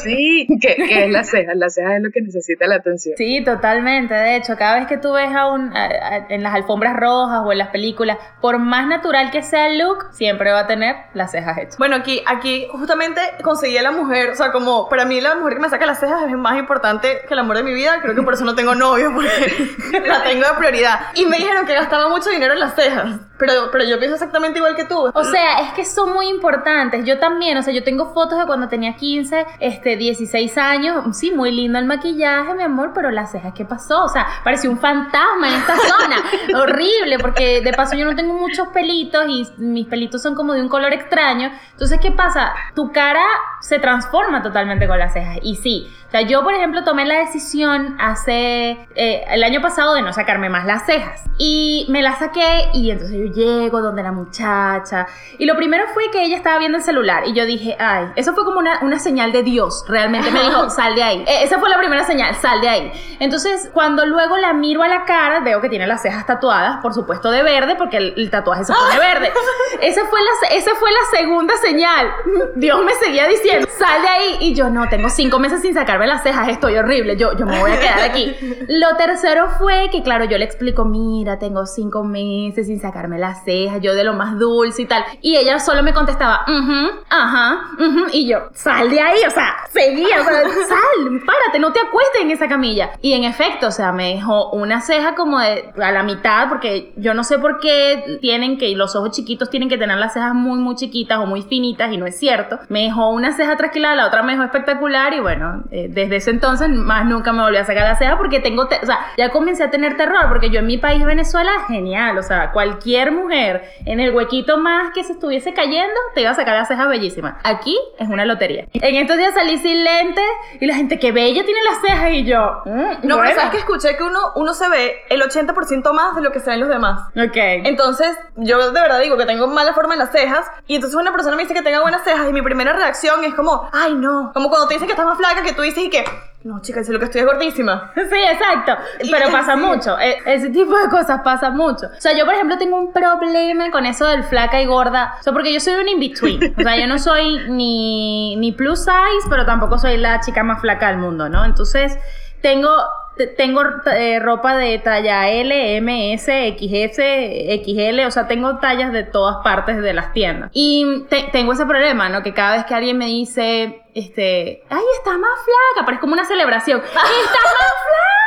Sí, que, que es la ceja. La ceja es lo que necesita la atención. Sí, totalmente. De hecho, cada vez que tú ves a un, a- a- en las alfombras rojas o en las películas, por más natural que sea el look, siempre va a tener las cejas hechas. Bueno, aquí, aquí justamente conseguí a la mujer, o sea, como para mí la mujer que me saca las cejas es más importante que el amor de mi vida, creo que por eso no tengo novio, porque [laughs] la tengo de prioridad. Y me dijeron que gastaba mucho dinero en las cejas, pero, pero yo pienso exactamente igual que tú. O sea, es que son muy importantes. Yo también, o sea, yo tengo fotos de cuando tenía 15, este, 16 años. Sí, muy lindo el maquillaje, mi amor, pero las cejas, ¿qué pasó? O sea, parecía un fantasma en esta zona. [laughs] Horrible, porque de paso yo no tengo muchos pelitos y mis pelitos son como de un color extraño. Entonces, ¿qué pasa? Tu cara se transforma totalmente con las cejas. Y sí, o sea, yo, por ejemplo, tomé la decisión hace eh, el año pasado de no sacarme más las cejas. Y me las saqué y entonces yo llego donde la muchacha. Y lo primero fue que ella estaba viendo celular. Y yo dije, ay, eso fue como una, una señal de Dios. Realmente me dijo, [laughs] sal de ahí. Eh, esa fue la primera señal, sal de ahí. Entonces, cuando luego la miro a la cara, veo que tiene las cejas tatuadas, por supuesto de verde, porque el, el tatuaje se [laughs] pone verde. Esa fue, la, esa fue la segunda señal. [laughs] Dios me seguía diciendo, sal de ahí. Y yo, no, tengo cinco meses sin sacarme las cejas, estoy horrible, yo, yo me voy a quedar aquí. Lo tercero fue que, claro, yo le explico, mira, tengo cinco meses sin sacarme las cejas, yo de lo más dulce y tal. Y ella solo me contestaba, "Ujú, ajá, ujú", y yo, sal de ahí, o sea, seguía, o sea, [laughs] sal, párate, no te acuestes en esa camilla. Y en efecto, o sea, me dejó una ceja como de a la mitad, porque yo no sé por qué tienen que, los ojos chiquitos tienen que tener las cejas muy, muy chiquitas o muy finitas, y no es cierto. Me dejó una ceja trasquilada, la otra me dejó espectacular, y bueno, eh, desde ese entonces más nunca me volví a sacar la ceja porque tengo, te- o sea, ya comencé a tener terror, porque yo en mi país, Venezuela, genial, o sea, cualquier mujer en el huequito más que se estuviese cayendo, te iba a sacar las cejas bellísimas. Aquí es una lotería. En estos días salí sin lentes y la gente, que bella tiene las cejas, y yo, "Mm, No, pero bueno". sabes que escuché que uno, uno se ve el 80% más de lo que se ven los demás. Ok. Entonces, yo de verdad digo que tengo mala forma en las cejas. Y entonces una persona me dice que tenga buenas cejas. Y mi primera reacción es como, ay no. Como cuando te dicen que estás más flaca, que tú dices y que, no, chica, si lo que estoy es gordísima. [laughs] Sí, exacto. Pero [laughs] pasa mucho. E- Ese tipo de cosas pasa mucho. O sea, yo, por ejemplo, tengo un problema con eso del flaca y gorda. O sea, porque yo soy un in-between. O sea, yo no soy ni, ni plus size, pero tampoco soy la chica más flaca del mundo, ¿no? Entonces, tengo. Te- Tengo eh, ropa de talla L, M, S, XS, XL, o sea, tengo tallas de todas partes de las tiendas. Y te- tengo ese problema, ¿no? Que cada vez que alguien me dice, este, ay, estás más flaca, parece como una celebración. [laughs] ¡Estás más flaca!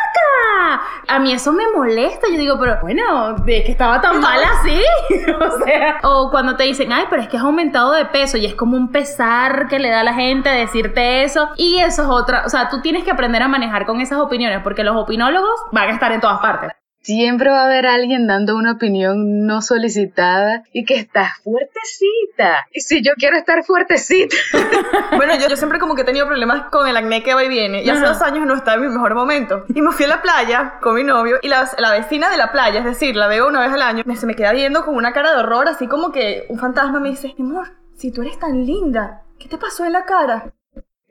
A mí eso me molesta. Yo digo, pero bueno, de que estaba tan mal así. [laughs] o sea, o cuando te dicen, ay, pero es que has aumentado de peso y es como un pesar que le da a la gente decirte eso. Y eso es otra. O sea, tú tienes que aprender a manejar con esas opiniones porque los opinólogos van a estar en todas partes. Siempre va a haber alguien dando una opinión no solicitada y que está fuertecita. Y si yo quiero estar fuertecita, [laughs] Bueno, yo, yo siempre como que he tenido problemas con el acné que va y viene. Y hace Ajá. dos años no estaba en mi mejor momento. Y me fui a la playa con mi novio. Y la, la vecina de la playa, es decir, la veo una vez al año, me, se me queda viendo con una cara de horror, así como que un fantasma me dice, mi amor, si tú eres tan linda, ¿qué te pasó en la cara?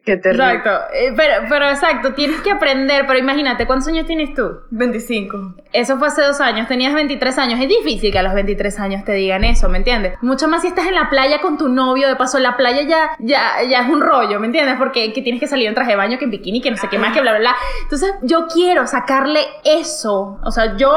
Qué terrible. Exacto, eh, pero, pero exacto, tienes que aprender, pero imagínate, ¿cuántos años tienes tú? 25. Eso fue hace dos años, tenías 23 años, es difícil que a los 23 años te digan eso, ¿me entiendes? Mucho más si estás en la playa con tu novio, de paso la playa ya, ya, ya es un rollo, ¿me entiendes? Porque que tienes que salir en traje de baño, que en bikini, que no sé qué más, que bla, bla, bla. Entonces yo quiero sacarle eso, o sea, yo,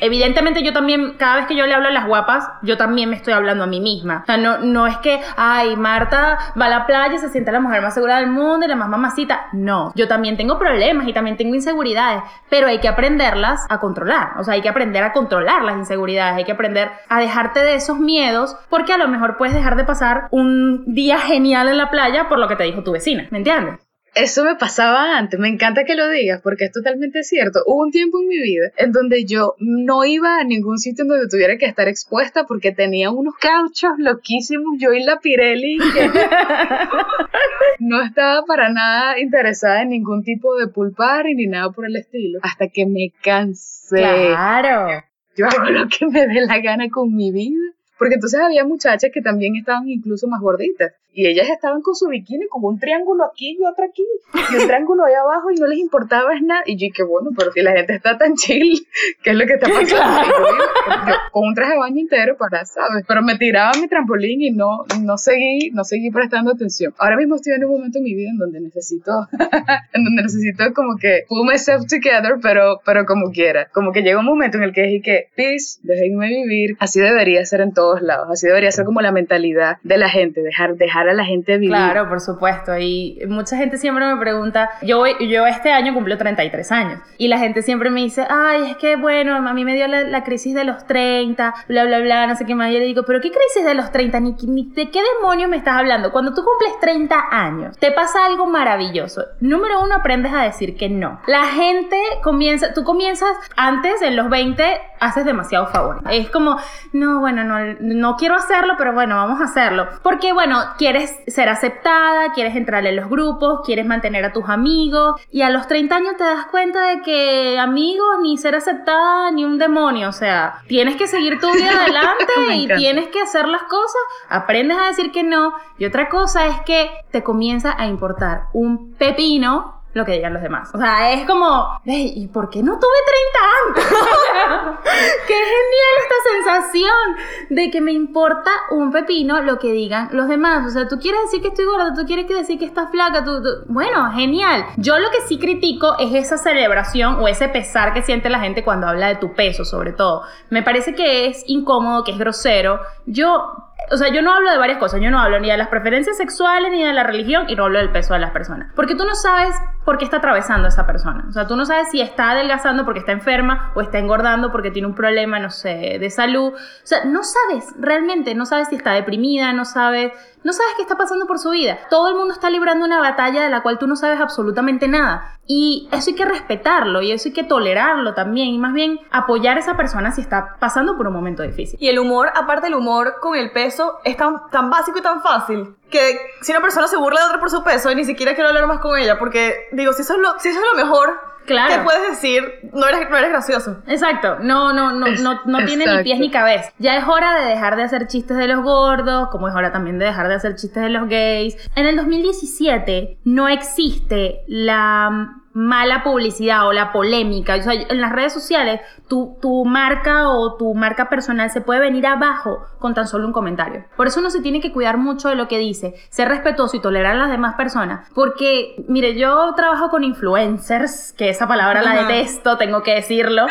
evidentemente yo también, cada vez que yo le hablo a las guapas, yo también me estoy hablando a mí misma. O sea, no, no es que, ay, Marta va a la playa, se siente la mujer más segura del mundo y la más mamacita. No, yo también tengo problemas y también tengo inseguridades, pero hay que aprenderlas a controlar. O sea, hay que aprender a controlar las inseguridades, hay que aprender a dejarte de esos miedos, porque a lo mejor puedes dejar de pasar un día genial en la playa por lo que te dijo tu vecina, ¿me entiendes? Eso me pasaba antes, me encanta que lo digas porque es totalmente cierto. Hubo un tiempo en mi vida en donde yo no iba a ningún sitio en donde tuviera que estar expuesta porque tenía unos cauchos loquísimos, yo y la Pirelli, que no estaba para nada interesada en ningún tipo de pulpar ni nada por el estilo, hasta que me cansé. Claro. Yo hago lo que me dé la gana con mi vida. Porque entonces había muchachas que también estaban incluso más gorditas. Y ellas estaban con su bikini, con un triángulo aquí y otro aquí. Y un triángulo ahí abajo y no les importaba nada. Y yo dije, bueno, pero si la gente está tan chill, [laughs] ¿qué es lo que está [laughs] pasando? Y yo, yo, con un traje de baño entero para, ¿sabes? Pero me tiraba mi trampolín y no, no, seguí, no seguí prestando atención. Ahora mismo estoy en un momento en mi vida en donde necesito, [laughs] en donde necesito como que pull myself together, pero, pero como quiera. Como que llega un momento en el que dije que, peace, déjenme vivir. Así debería ser en todos lados. Así debería ser como la mentalidad de la gente, dejar, dejar a la gente vivir. Claro, por supuesto. Y mucha gente siempre me pregunta, yo, yo este año cumplo 33 años y la gente siempre me dice, ay, es que bueno, a mí me dio la, la crisis de los 30, bla, bla, bla, no sé qué más. Yo le digo, pero ¿qué crisis de los 30? Ni, ni de qué demonios me estás hablando? Cuando tú cumples 30 años, te pasa algo maravilloso. Número uno, aprendes a decir que no. La gente comienza, tú comienzas antes, en los 20, haces demasiado favor. Es como, no, bueno, no, no quiero hacerlo, pero bueno, vamos a hacerlo. Porque, bueno, quieres ser aceptada, quieres entrar en los grupos, quieres mantener a tus amigos y a los 30 años te das cuenta de que amigos ni ser aceptada ni un demonio, o sea, tienes que seguir tu vida [laughs] adelante y tienes que hacer las cosas, aprendes a decir que no. Y otra cosa es que te comienza a importar un pepino lo que digan los demás. O sea, es como, ¿y por qué no tuve 30 años? [laughs] qué genial esta sensación de que me importa un pepino lo que digan los demás. O sea, tú quieres decir que estoy gorda, tú quieres decir que estás flaca, tú, tú... bueno, genial. Yo lo que sí critico es esa celebración o ese pesar que siente la gente cuando habla de tu peso, sobre todo. Me parece que es incómodo, que es grosero. Yo o sea, yo no hablo de varias cosas, yo no hablo ni de las preferencias sexuales ni de la religión y no hablo del peso de las personas. Porque tú no sabes por qué está atravesando esa persona. O sea, tú no sabes si está adelgazando porque está enferma o está engordando porque tiene un problema, no sé, de salud. O sea, no sabes realmente, no sabes si está deprimida, no sabes, no sabes qué está pasando por su vida. Todo el mundo está librando una batalla de la cual tú no sabes absolutamente nada. Y eso hay que respetarlo y eso hay que tolerarlo también y más bien apoyar a esa persona si está pasando por un momento difícil. Y el humor, aparte del humor con el peso, es tan, tan básico y tan fácil que si una persona se burla de otra por su peso, ni siquiera quiero hablar más con ella porque digo, si eso es lo, si eso es lo mejor Claro. que puedes decir, no eres, no eres gracioso. Exacto, no, no, no, no, no tiene ni pies ni cabeza. Ya es hora de dejar de hacer chistes de los gordos, como es hora también de dejar de hacer chistes de los gays. En el 2017 no existe la mala publicidad o la polémica. O sea, en las redes sociales, tu, tu marca o tu marca personal se puede venir abajo con tan solo un comentario. Por eso uno se tiene que cuidar mucho de lo que dice, ser respetuoso y tolerar a las demás personas. Porque, mire, yo trabajo con influencers, que esa palabra la detesto, tengo que decirlo.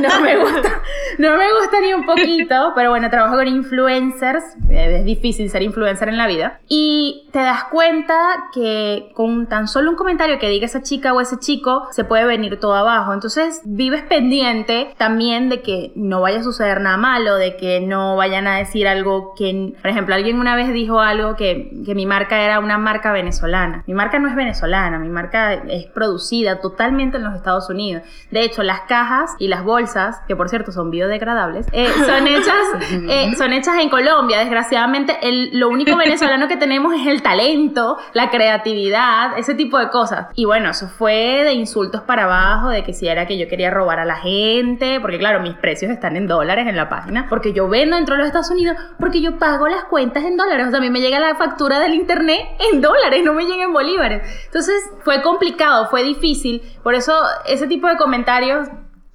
No me gusta, no me gusta ni un poquito, pero bueno, trabajo con influencers. eh, Es difícil ser influencer en la vida. Y te das cuenta que con tan solo un comentario que diga esa chica o ese chico, se puede venir todo abajo. Entonces, vives pendiente también de que no vaya a suceder nada malo, de que no vayan a decir algo que, por ejemplo, alguien una vez dijo algo que, que mi marca era una marca venezolana. Mi marca no es venezolana, mi marca es producida totalmente en los Estados Unidos. De hecho, las cajas y las bolsas, que por cierto son biodegradables, eh, son, [laughs] hechas, eh, son hechas en Colombia. Desgraciadamente, el- lo único venezolano que tenemos es el talento, la creatividad, ese tipo de cosas. Y bueno, eso fue de insultos para abajo, de que si era que yo quería robar a la gente, porque claro, mis precios están en dólares en la página, porque yo vendo dentro de los Estados Unidos, porque yo pago las cuentas en dólares, o sea, a mí me llega la factura del internet en dólares, no me llega en bolívares. Entonces fue complicado, fue difícil, por eso ese tipo de comentarios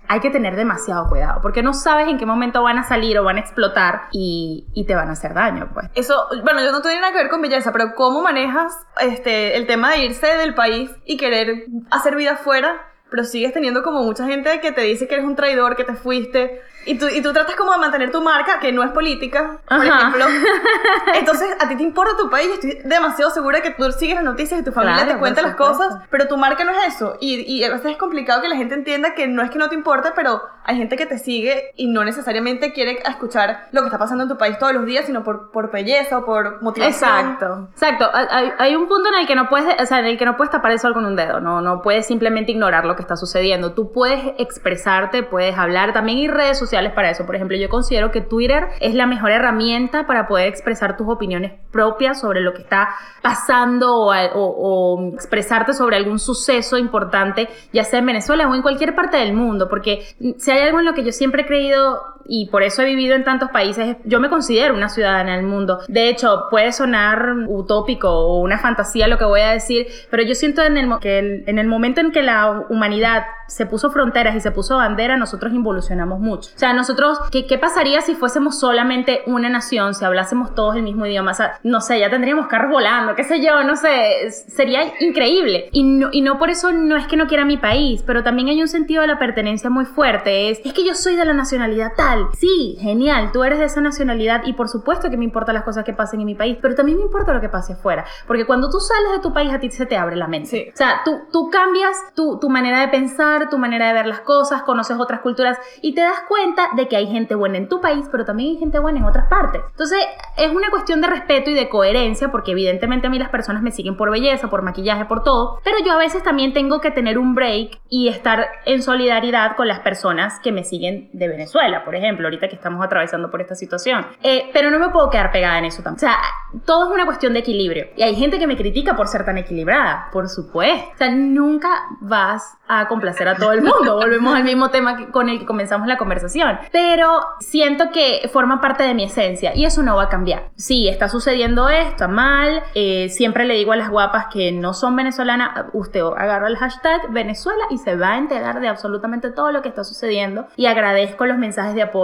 hay que tener demasiado cuidado, porque no sabes en qué momento van a salir o van a explotar y, y te van a hacer daño, pues. Eso, bueno, yo no tengo nada que ver con belleza, pero ¿cómo manejas este, el tema de irse del país y querer hacer vida afuera? Pero sigues teniendo como mucha gente que te dice que eres un traidor, que te fuiste. Y tú, y tú tratas como de mantener tu marca, que no es política, por Ajá. ejemplo. [laughs] Entonces, a ti te importa tu país. Estoy demasiado segura que tú sigues las noticias y tu familia Claro, te cuenta las cosas, pero tu marca no es eso. Y, y a veces es complicado que la gente entienda que no es que no te importe, pero hay gente que te sigue y no necesariamente quiere escuchar lo que está pasando en tu país todos los días, sino por, por belleza o por motivación. Exacto, exacto. Hay, hay un punto en el que no puedes, o sea, en el que no puedes tapar el sol con un dedo, no, no puedes simplemente ignorar lo que está sucediendo. Tú puedes expresarte, puedes hablar. También hay redes sociales para eso. Por ejemplo, yo considero que Twitter es la mejor herramienta para poder expresar tus opiniones propias sobre lo que está pasando o, expresarte sobre algún suceso importante, ya sea en Venezuela o en cualquier parte del mundo. Porque si hay algo en lo que yo siempre he creído y por eso he vivido en tantos países, yo me considero una ciudadana del mundo. De hecho, puede sonar utópico o una fantasía lo que voy a decir, pero yo siento en el, que el- en el momento en que la humanidad se puso fronteras y se puso bandera, nosotros involucionamos mucho. O sea, nosotros, ¿qué, qué pasaría si fuésemos solamente una nación, si hablásemos todos el mismo idioma? O sea, no sé, ya tendríamos carros volando, qué sé yo, no sé, sería increíble. Y no, y no por eso no es que no quiera mi país, pero también hay un sentido de la pertenencia muy fuerte. Es, es que yo soy de la nacionalidad tal. Sí, genial, tú eres de esa nacionalidad y por supuesto que me importan las cosas que pasen en mi país, pero también me importa lo que pase afuera. Porque cuando tú sales de tu país, a ti se te abre la mente. Sí. O sea, tú, tú cambias tu, tu manera de pensar, tu manera de ver las cosas, conoces otras culturas y te das cuenta de que hay gente buena en tu país, pero también hay gente buena en otras partes. Entonces, es una cuestión de respeto y de coherencia, porque evidentemente a mí las personas me siguen por belleza, por maquillaje, por todo, pero yo a veces también tengo que tener un break y estar en solidaridad con las personas que me siguen de Venezuela, por ejemplo, ahorita que estamos atravesando por esta situación. Eh, pero no me puedo quedar pegada en eso tampoco. O sea, todo es una cuestión de equilibrio. Y hay gente que me critica por ser tan equilibrada, por supuesto. O sea, nunca vas a complacer a todo el mundo. Volvemos al mismo tema que- con el que comenzamos la conversación. Pero siento que forma parte de mi esencia y eso no va a cambiar. Sí, está sucediendo esto, está mal. eh, siempre le digo a las guapas que no son venezolanas, usted agarra el hashtag Venezuela y se va a enterar de absolutamente todo lo que está sucediendo. Y agradezco los mensajes de apoyo,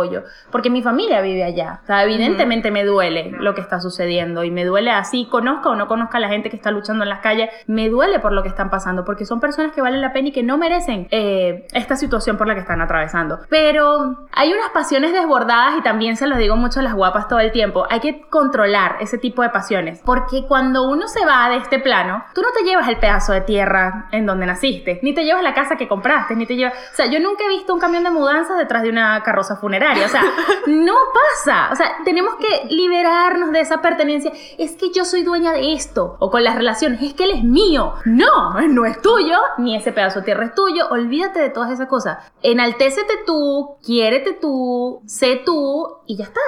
porque mi familia vive allá. O sea, evidentemente me duele lo que está sucediendo y me duele así, conozca o no conozca a la gente que está luchando en las calles, me duele por lo que están pasando, porque son personas que valen la pena y que no merecen eh, esta situación por la que están atravesando. Pero hay unas pasiones desbordadas y también se los digo mucho a las guapas todo el tiempo, hay que controlar ese tipo de pasiones, porque cuando uno se va de este plano, tú no te llevas el pedazo de tierra en donde naciste, ni te llevas la casa que compraste, ni te llevas... O sea, yo nunca he visto un camión de mudanzas detrás de una carroza funeraria, o sea, no pasa, o sea, tenemos que liberarnos de esa pertenencia, es que yo soy dueña de esto, o con las relaciones, es que él es mío, no, no es tuyo, ni ese pedazo de tierra es tuyo, olvídate de todas esas cosas, enaltécete tú, quiérete tú, sé tú, y ya está,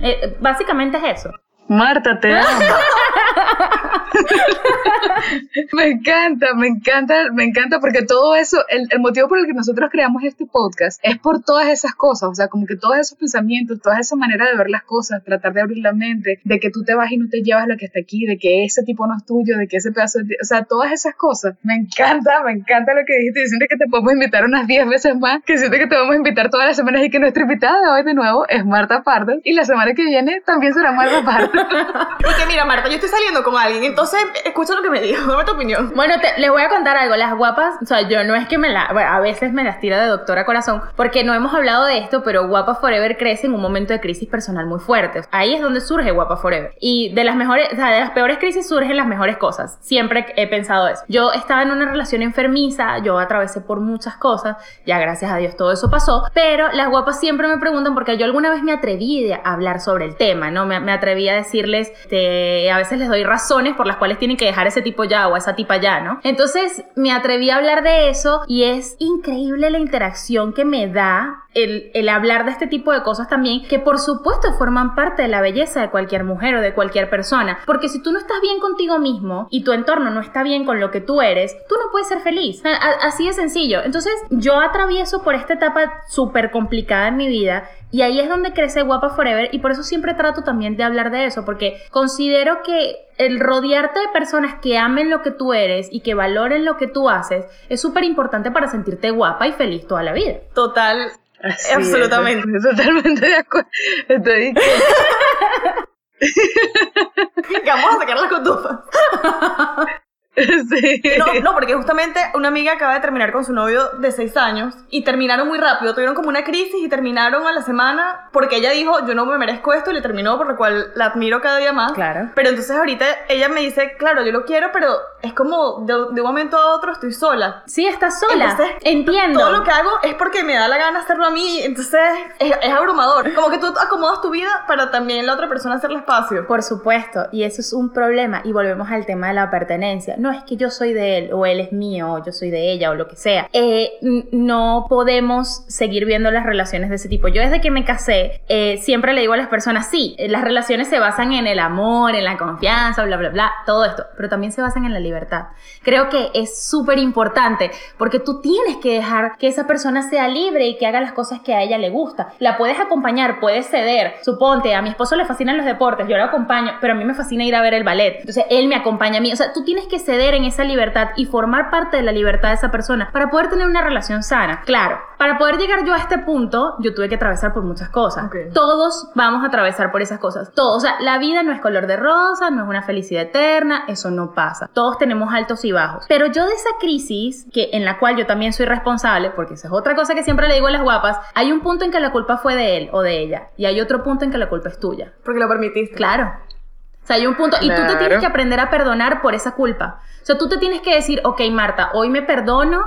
Eh, básicamente es eso. Marta, te amo. [laughs] [laughs] me encanta, me encanta, me encanta porque todo eso, el, el motivo por el que nosotros creamos este podcast es por todas esas cosas, o sea, como que todos esos pensamientos, toda esa manera de ver las cosas, tratar de abrir la mente, de que tú te vas y no te llevas lo que está aquí, de que ese tipo no es tuyo, de que ese pedazo, de, o sea, todas esas cosas. Me encanta, me encanta lo que dijiste. Yo siento que te podemos invitar unas 10 veces más, que siento que te vamos a invitar todas las semanas y que nuestra invitada de hoy de nuevo es Marta Pardo y la semana que viene también será Marta Pardo. [laughs] Y que mira, Marta, yo estoy saliendo con alguien, entonces escucha lo que me dijo, [laughs] dame tu opinión. Bueno, te- les voy a contar algo. Las guapas, o sea, yo no es que me la. a veces me las tira de doctora corazón, porque no hemos hablado de esto, pero Guapa Forever crece en un momento de crisis personal muy fuerte. Ahí es donde surge Guapa Forever. Y de las mejores, o sea, de las peores crisis surgen las mejores cosas. Siempre he pensado eso. Yo estaba en una relación enfermiza, yo atravesé por muchas cosas, ya gracias a Dios todo eso pasó, pero las guapas siempre me preguntan, porque yo alguna vez me atreví a hablar sobre el tema, ¿no? Me, atreví a decirles, este, a veces les doy razones por las cuales tienen que dejar ese tipo ya o esa tipa ya, ¿no? Entonces me atreví a hablar de eso y es increíble la interacción que me da el, el, hablar de este tipo de cosas también, que por supuesto forman parte de la belleza de cualquier mujer o de cualquier persona. Porque si tú no estás bien contigo mismo y tu entorno no está bien con lo que tú eres, tú no puedes ser feliz. así de sencillo. Entonces yo atravieso por esta etapa súper complicada en mi vida y ahí es donde crece Guapa Forever y por eso siempre trato también de hablar de eso, porque considero que el rodearte de personas que amen lo que tú eres y que valoren lo que tú haces es súper importante para sentirte guapa y feliz toda la vida. Total, absolutamente. totalmente de acuerdo. Estoy... [laughs] que vamos a sacar las cotufas. [laughs] [laughs] Sí. No, no, porque justamente una amiga acaba de terminar con su novio de seis años y terminaron muy rápido. Tuvieron como una crisis y terminaron a la semana porque ella dijo, yo no me merezco esto y le terminó, por lo cual la admiro cada día más. Claro. Pero entonces ahorita ella me dice, claro, yo lo quiero, pero es como de, de un momento a otro estoy sola. Sí, estás sola. Entonces, Entiendo. Todo lo que hago es porque me da la gana hacerlo a mí, entonces es, es abrumador. Como que tú acomodas tu vida para también la otra persona hacerle espacio. Por supuesto, y eso es un problema. Y volvemos al tema de la pertenencia. No es que yo soy de él, o él es mío, o yo soy de ella, o lo que sea. Eh, no podemos seguir viendo las relaciones de ese tipo. Yo desde que me casé, eh, siempre le digo a las personas, sí, las relaciones se basan en el amor, en la confianza, bla, bla, bla, todo esto, pero también se basan en la libertad. Creo que es súper importante porque tú tienes que dejar que esa persona sea libre y que haga las cosas que a ella le gusta. La puedes acompañar, puedes ceder. Suponte, a mi esposo le fascinan los deportes, yo lo acompaño, pero a mí me fascina ir a ver el ballet. Entonces, él me acompaña a mí. O sea, tú tienes que ceder en esa libertad y formar parte de la libertad de esa persona para poder tener una relación sana. Claro, para poder llegar yo a este punto, yo tuve que atravesar por muchas cosas. Todos vamos a atravesar por esas cosas. Todos. O sea, la vida no es color de rosa, no es una felicidad eterna, eso no pasa. Todos tenemos altos y bajos. Pero yo de esa crisis, que en la cual yo también soy responsable, porque esa es otra cosa que siempre le digo a las guapas, hay un punto en que la culpa fue de él o de ella, y hay otro punto en que la culpa es tuya. Porque lo permitiste. Claro. O sea, hay un punto, y tú te Claro. tienes que aprender a perdonar por esa culpa. O sea, tú te tienes que decir, ok, Marta, hoy me perdono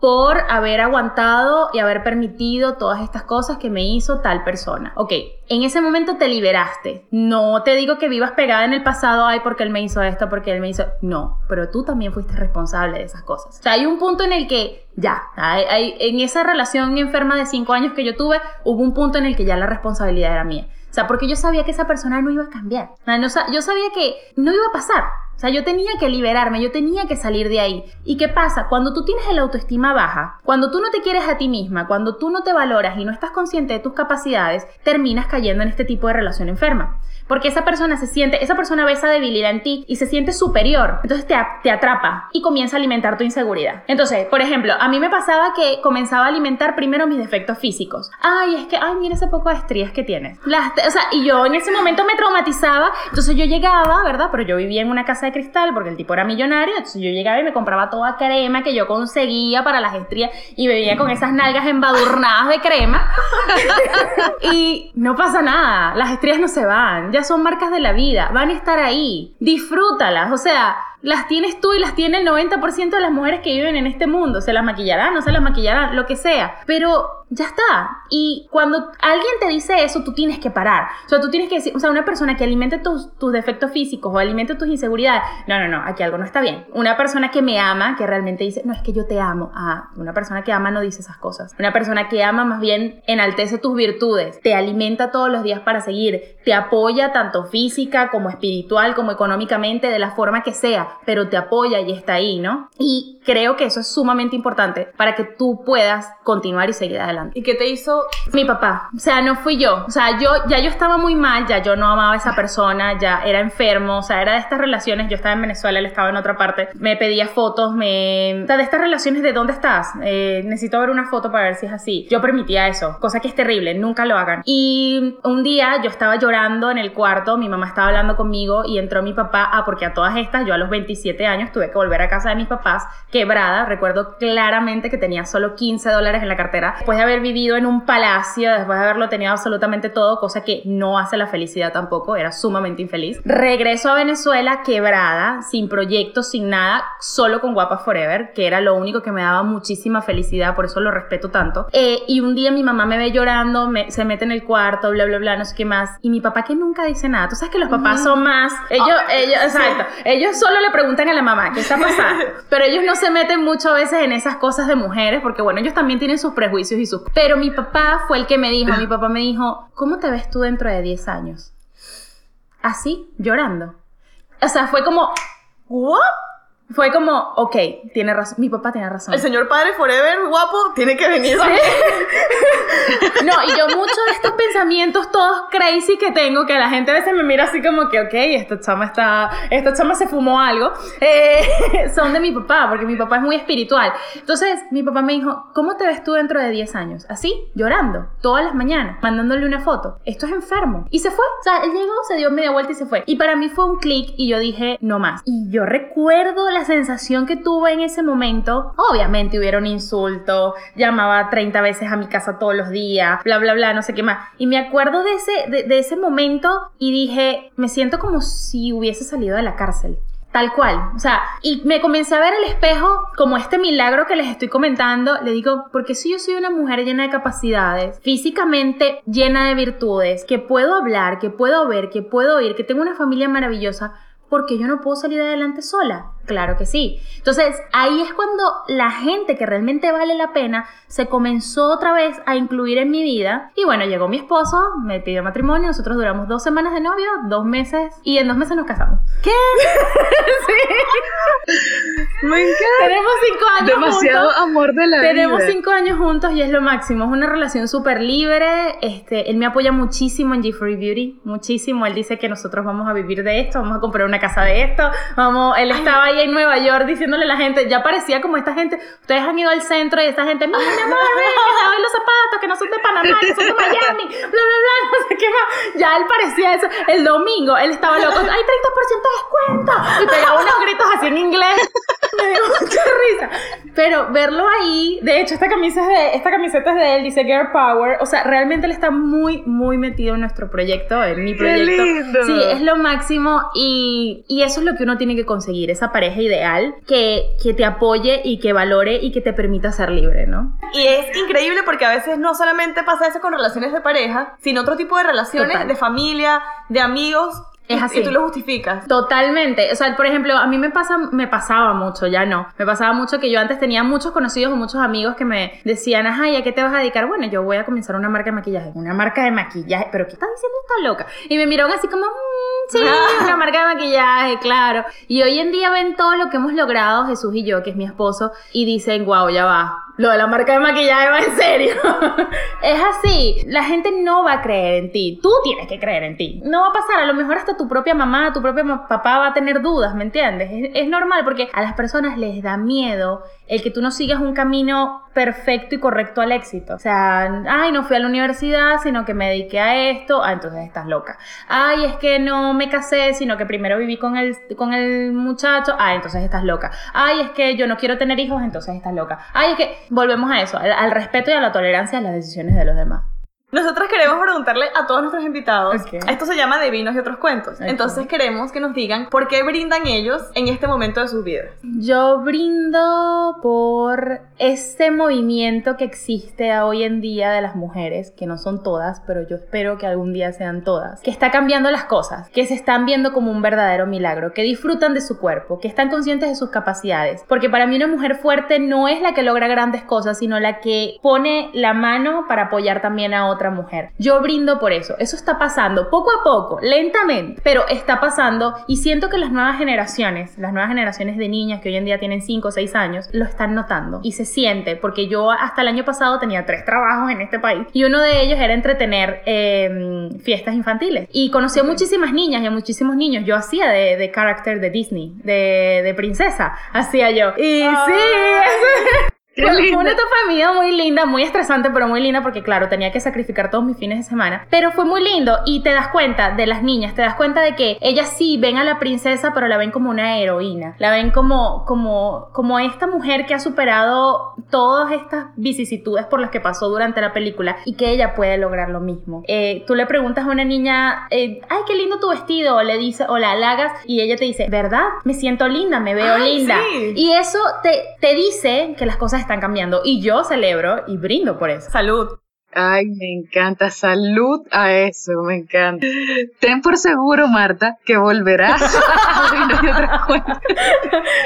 por haber aguantado y haber permitido todas estas cosas que me hizo tal persona. Ok, en ese momento te liberaste. No te digo que vivas pegada en el pasado, ay, porque él me hizo esto, porque él me hizo... No, pero tú también fuiste responsable de esas cosas. O sea, hay un punto en el que ya, hay- hay- en esa relación enferma de cinco años que yo tuve, hubo un punto en el que ya la responsabilidad era mía. O sea, porque yo sabía que esa persona no iba a cambiar. O sea, no yo sabía que no iba a pasar. O sea, yo tenía que liberarme, yo tenía que salir de ahí. ¿Y qué pasa? Cuando tú tienes el autoestima baja, cuando tú no te quieres a ti misma, cuando tú no te valoras y no estás consciente de tus capacidades, terminas cayendo en este tipo de relación enferma. Porque esa persona se siente, esa persona ve esa debilidad en ti y se siente superior. Entonces te, te atrapa y comienza a alimentar tu inseguridad. Entonces, por ejemplo, a mí me pasaba que comenzaba a alimentar primero mis defectos físicos. Ay, es que, ay, mira ese poco de estrías que tienes. Las, o sea, y yo en ese momento me traumatizaba. Entonces yo llegaba, ¿verdad? Pero yo vivía en una casa de cristal porque el tipo era millonario. Entonces yo llegaba y me compraba toda crema que yo conseguía para las estrías y bebía con esas nalgas embadurnadas de crema. [laughs] y no pasa nada. Las estrías no se van. Ya son marcas de la vida. Van a estar ahí. Disfrútalas. O sea, las tienes tú y las tiene el 90% de las mujeres que viven en este mundo. Se las maquillarán, no se las maquillarán, lo que sea. Pero ya está. Y cuando alguien te dice eso, tú tienes que parar. O sea, tú tienes que decir, o sea, una persona que alimente tus, tus defectos físicos o alimente tus inseguridades. No, no, no, aquí algo no está bien. Una persona que me ama, que realmente dice, no es que yo te amo. Ah, una persona que ama no dice esas cosas. Una persona que ama más bien enaltece tus virtudes, te alimenta todos los días para seguir, te apoya tanto física como espiritual, como económicamente, de la forma que sea, pero te apoya y está ahí, ¿no? Y creo que eso es sumamente importante para que tú puedas continuar y seguir adelante. ¿Y qué te hizo? Mi papá, o sea, no fui yo, o sea, yo ya yo estaba muy mal, ya yo no amaba a esa persona, ya era enfermo, o sea, era de estas relaciones, yo estaba en Venezuela, él estaba en otra parte, me pedía fotos, me... O sea, de estas relaciones de dónde estás, Eh, necesito ver una foto para ver si es así. Yo permitía eso, cosa que es terrible, nunca lo hagan. Y un día yo estaba llorando en el cuarto, mi mamá estaba hablando conmigo y entró mi papá, ah, porque a todas estas, yo a los 27 años tuve que volver a casa de mis papás, quebrada, recuerdo claramente que tenía solo 15 dólares en la cartera, después de haber haber vivido en un palacio, después de haberlo tenido absolutamente todo, cosa que no hace la felicidad tampoco, era sumamente infeliz. Regreso a Venezuela quebrada, sin proyectos, sin nada, solo con Guapa Forever, que era lo único que me daba muchísima felicidad, por eso lo respeto tanto. Eh, y un día mi mamá me ve llorando, me- se mete en el cuarto, bla, bla, bla, no sé qué más. Y mi papá que nunca dice nada. Tú sabes que los papás son más... Ellos, ellos, exacto. Ellos solo le preguntan a la mamá, ¿qué está pasando? [laughs] Pero ellos no se meten mucho a veces en esas cosas de mujeres, porque bueno, ellos también tienen sus prejuicios y sus... Pero mi papá fue el que me dijo, mi papá me dijo, ¿cómo te ves tú dentro de 10 años? Así, llorando. O sea, fue como... ¿What? Fue como, ok, tiene razón, mi papá tiene razón. El señor padre Forever, guapo, tiene que venir. [laughs] No, y yo muchos de estos pensamientos todos crazy que tengo, que la gente a veces me mira así como que, ok, esta chama está, esta chama se fumó algo, eh, [laughs] son de mi papá, porque mi papá es muy espiritual. Entonces, mi papá me dijo, ¿cómo te ves tú dentro de 10 años? Así, llorando, todas las mañanas, mandándole una foto. Esto es enfermo. Y se fue. O sea, él llegó, se dio media vuelta y se fue. Y para mí fue un clic y yo dije, no más. Y yo recuerdo la sensación que tuve en ese momento. Obviamente hubieron insultos, llamaba 30 veces a mi casa todos los días, bla, bla, bla, no sé qué más. Y me acuerdo de ese, de, de ese momento y dije, me siento como si hubiese salido de la cárcel. Tal cual. O sea, y me comencé a ver el espejo como este milagro que les estoy comentando. Le digo, porque si yo soy una mujer llena de capacidades, físicamente llena de virtudes, que puedo hablar, que puedo ver, que puedo oír, que tengo una familia maravillosa, porque yo no puedo salir adelante sola. Claro que sí. Entonces, ahí es cuando la gente que realmente vale la pena se comenzó otra vez a incluir en mi vida. Y bueno, llegó mi esposo, me pidió matrimonio, nosotros duramos dos semanas de novio, dos meses, y en dos meses nos casamos. ¿Qué? [laughs] Me encanta. Tenemos cinco años Demasiado juntos. amor de la Tenemos vida. cinco años juntos y es lo máximo. Es una relación súper libre. Este, él me apoya muchísimo en G3 Beauty. Muchísimo. Él dice que nosotros vamos a vivir de esto, vamos a comprar una casa de esto. Vamos, él estaba ahí en Nueva York diciéndole a la gente, ya parecía como esta gente, ustedes han ido al centro y esta gente, mira mi amor, ven, te doy los zapatos, que no son de Panamá, que son de Miami, bla, bla, bla, [laughs] no sé qué más. Ya él parecía eso. El domingo él estaba loco, hay 30% de descuento. Y pegaba unos gritos así en inglés. [laughs] Me dio mucha risa. Pero verlo ahí, de hecho, esta camisa es de, esta camiseta es de él, dice Girl Power. O sea, realmente él está muy, muy metido en nuestro proyecto, en mi proyecto. lindo! Sí, es lo máximo. Y, y eso es lo que uno tiene que conseguir, esa pareja ideal que, que te apoye y que valore y que te permita ser libre, ¿no? Y es increíble porque a veces no solamente pasa eso con relaciones de pareja, sino otro tipo de relaciones Total. de familia, de amigos. Es así. Y tú lo justificas. Totalmente. O sea, por ejemplo, a mí me pasa, me pasaba mucho, ya no. Me pasaba mucho que yo antes tenía muchos conocidos o muchos amigos que me decían, ajá, ¿y a qué te vas a dedicar? Bueno, yo voy a comenzar una marca de maquillaje. Una marca de maquillaje. ¿Pero qué estás diciendo esta loca? Y me miraron así como, "Mm, sí, [laughs] una marca de maquillaje, claro. Y hoy en día ven todo lo que hemos logrado, Jesús y yo, que es mi esposo, y dicen, wow, ya va. Lo de la marca de maquillaje va en serio. [laughs] es así. La gente no va a creer en ti. Tú tienes que creer en ti. No va a pasar. A lo mejor hasta tu propia mamá, tu propio papá va a tener dudas, ¿me entiendes? Es, es normal porque a las personas les da miedo el que tú no sigas un camino perfecto y correcto al éxito. O sea, ay, no fui a la universidad, sino que me dediqué a esto. Ah, entonces estás loca. Ay, es que no me casé, sino que primero viví con el, con el muchacho. Ah, entonces estás loca. Ay, es que yo no quiero tener hijos, entonces estás loca. Ay, es que volvemos a eso, al, al respeto y a la tolerancia a las decisiones de los demás. Nosotros queremos preguntarle a todos nuestros invitados. Esto se llama de vinos y otros cuentos. Entonces queremos que nos digan por qué brindan ellos en este momento de sus vidas. Yo brindo por ese movimiento que existe hoy en día de las mujeres, que no son todas, pero yo espero que algún día sean todas, que está cambiando las cosas, que se están viendo como un verdadero milagro, que disfrutan de su cuerpo, que están conscientes de sus capacidades. Porque para mí una mujer fuerte no es la que logra grandes cosas, sino la que pone la mano para apoyar también a otra mujer. Yo brindo por eso. Eso está pasando poco a poco, lentamente, pero está pasando y siento que las nuevas generaciones, las nuevas generaciones de niñas que hoy en día tienen 5 o 6 años, lo están notando y se siente, porque yo hasta el año pasado tenía tres trabajos en este país y uno de ellos era entretener eh, fiestas infantiles y conocí a muchísimas niñas y a muchísimos niños. Yo hacía de, de character de Disney, de, de princesa, hacía yo. Y sí, eso- Qué Fue, una etapa de mi vida muy linda, muy estresante, pero muy linda porque, claro, tenía que sacrificar todos mis fines de semana. Pero fue muy lindo y te das cuenta de las niñas, te das cuenta de que ellas sí ven a la princesa, pero la ven como una heroína. La ven como, como, como esta mujer que ha superado todas estas vicisitudes por las que pasó durante la película y que ella puede lograr lo mismo. Eh, tú le preguntas a una niña, eh, ay, qué lindo tu vestido, o le dice, o la halagas y ella te dice, ¿verdad? Me siento linda, me veo Ay, linda. sí. Y eso te, te dice que las cosas están cambiando. Y yo celebro y brindo por eso. Salud. Ay, me encanta. Salud a eso, me encanta. Ten por seguro, Marta, que volverás [laughs] a Vinos y otros cuentos. [laughs]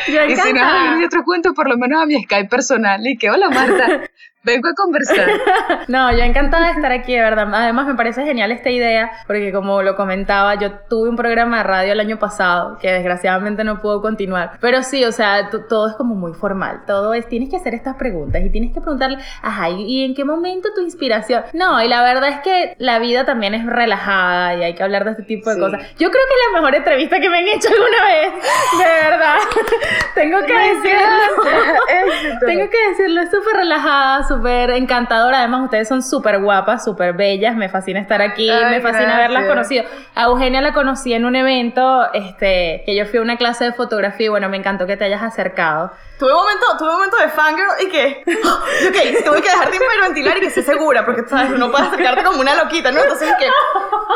Y si no a Vinos y otros cuentos, por lo menos a mi Skype personal. Y que, hola, Marta, [laughs] vengo a conversar. [laughs] No, yo encantada de estar aquí, de verdad. Además, me parece genial esta idea, porque como lo comentaba, yo tuve un programa de radio el año pasado, que desgraciadamente no pudo continuar. Pero sí, o sea, todo es como muy formal. Todo es, tienes que hacer estas preguntas y tienes que preguntarle, ajá, ¿y en qué momento tu inspiración? No, y la verdad es que la vida también es relajada y hay que hablar de este tipo de Sí. cosas. Yo creo que es la mejor entrevista que me han hecho alguna vez, [laughs] de verdad. [laughs] Tengo que decirlo. Tengo que decirlo, es súper relajada, súper encantadora. Además, ustedes son súper guapas, súper bellas. Me fascina estar aquí, Ay, me fascina gracias. haberlas conocido. A Eugenia la conocí en un evento este, que yo fui a una clase de fotografía y bueno, me encantó que te hayas acercado. Tuve un momento, tuve un momento de fangirl y que, [gasps] ok, tuve que dejar de hiperventilar y que esté segura, porque sabes, no puedes acercarte como una loquita, ¿no? Entonces es que,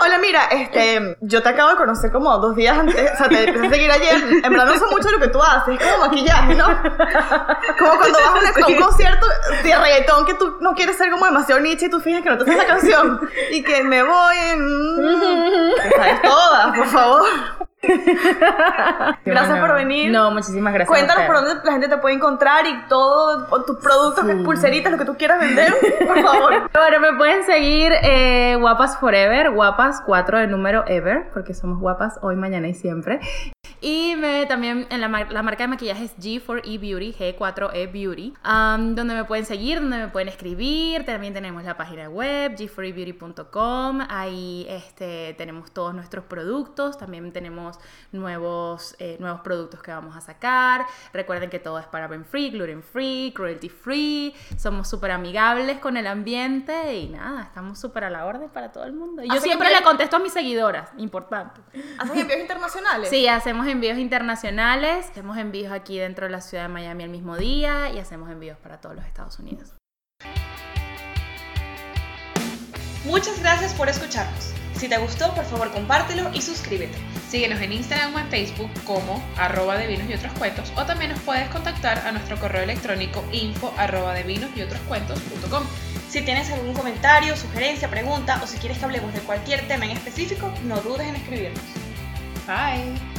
hola, mira, este, yo te acabo de conocer como dos días antes, o sea, te empecé a seguir ayer, en verdad no sé mucho lo que tú haces, es como maquillaje, ¿no? Como cuando vas a, una- a un concierto de reggaetón que tú no quieres ser como demasiado niche y tú fijas que no te sabes la canción y que me voy en... Te [laughs] sabes todas, por favor. [laughs] Gracias por venir. No, muchísimas gracias. Cuéntanos por dónde la gente te puede encontrar y todo, tus productos, Sí. pulseritas, lo que tú quieras vender, por favor. [laughs] Bueno, me pueden seguir eh, Guapas Forever, Guapas 4 de número Ever, porque somos guapas hoy, mañana y siempre. Y me, también en la, la marca de maquillaje es G4E Beauty, G4E Beauty, um, donde me pueden seguir, donde me pueden escribir. También tenemos la página web, g4ebeauty.com. Ahí este, tenemos todos nuestros productos. También tenemos nuevos, eh, nuevos productos que vamos a sacar. Recuerden que todo es paraben free, gluten free, cruelty free. Somos súper amigables con el ambiente y nada, estamos súper a la orden para todo el mundo. Y yo siempre le contesto a mis seguidoras, importante. ¿Hacen envíos internacionales? Sí, hacemos envíos internacionales, hacemos envíos aquí dentro de la ciudad de Miami el mismo día y hacemos envíos para todos los Estados Unidos. Muchas gracias por escucharnos. Si te gustó, por favor compártelo y suscríbete. Síguenos en Instagram o en Facebook como arroba de vinos y otros cuentos o también nos puedes contactar a nuestro correo electrónico info vinos y otros cuentos.com. Si tienes algún comentario, sugerencia, pregunta o si quieres que hablemos de cualquier tema en específico, no dudes en escribirnos. Bye.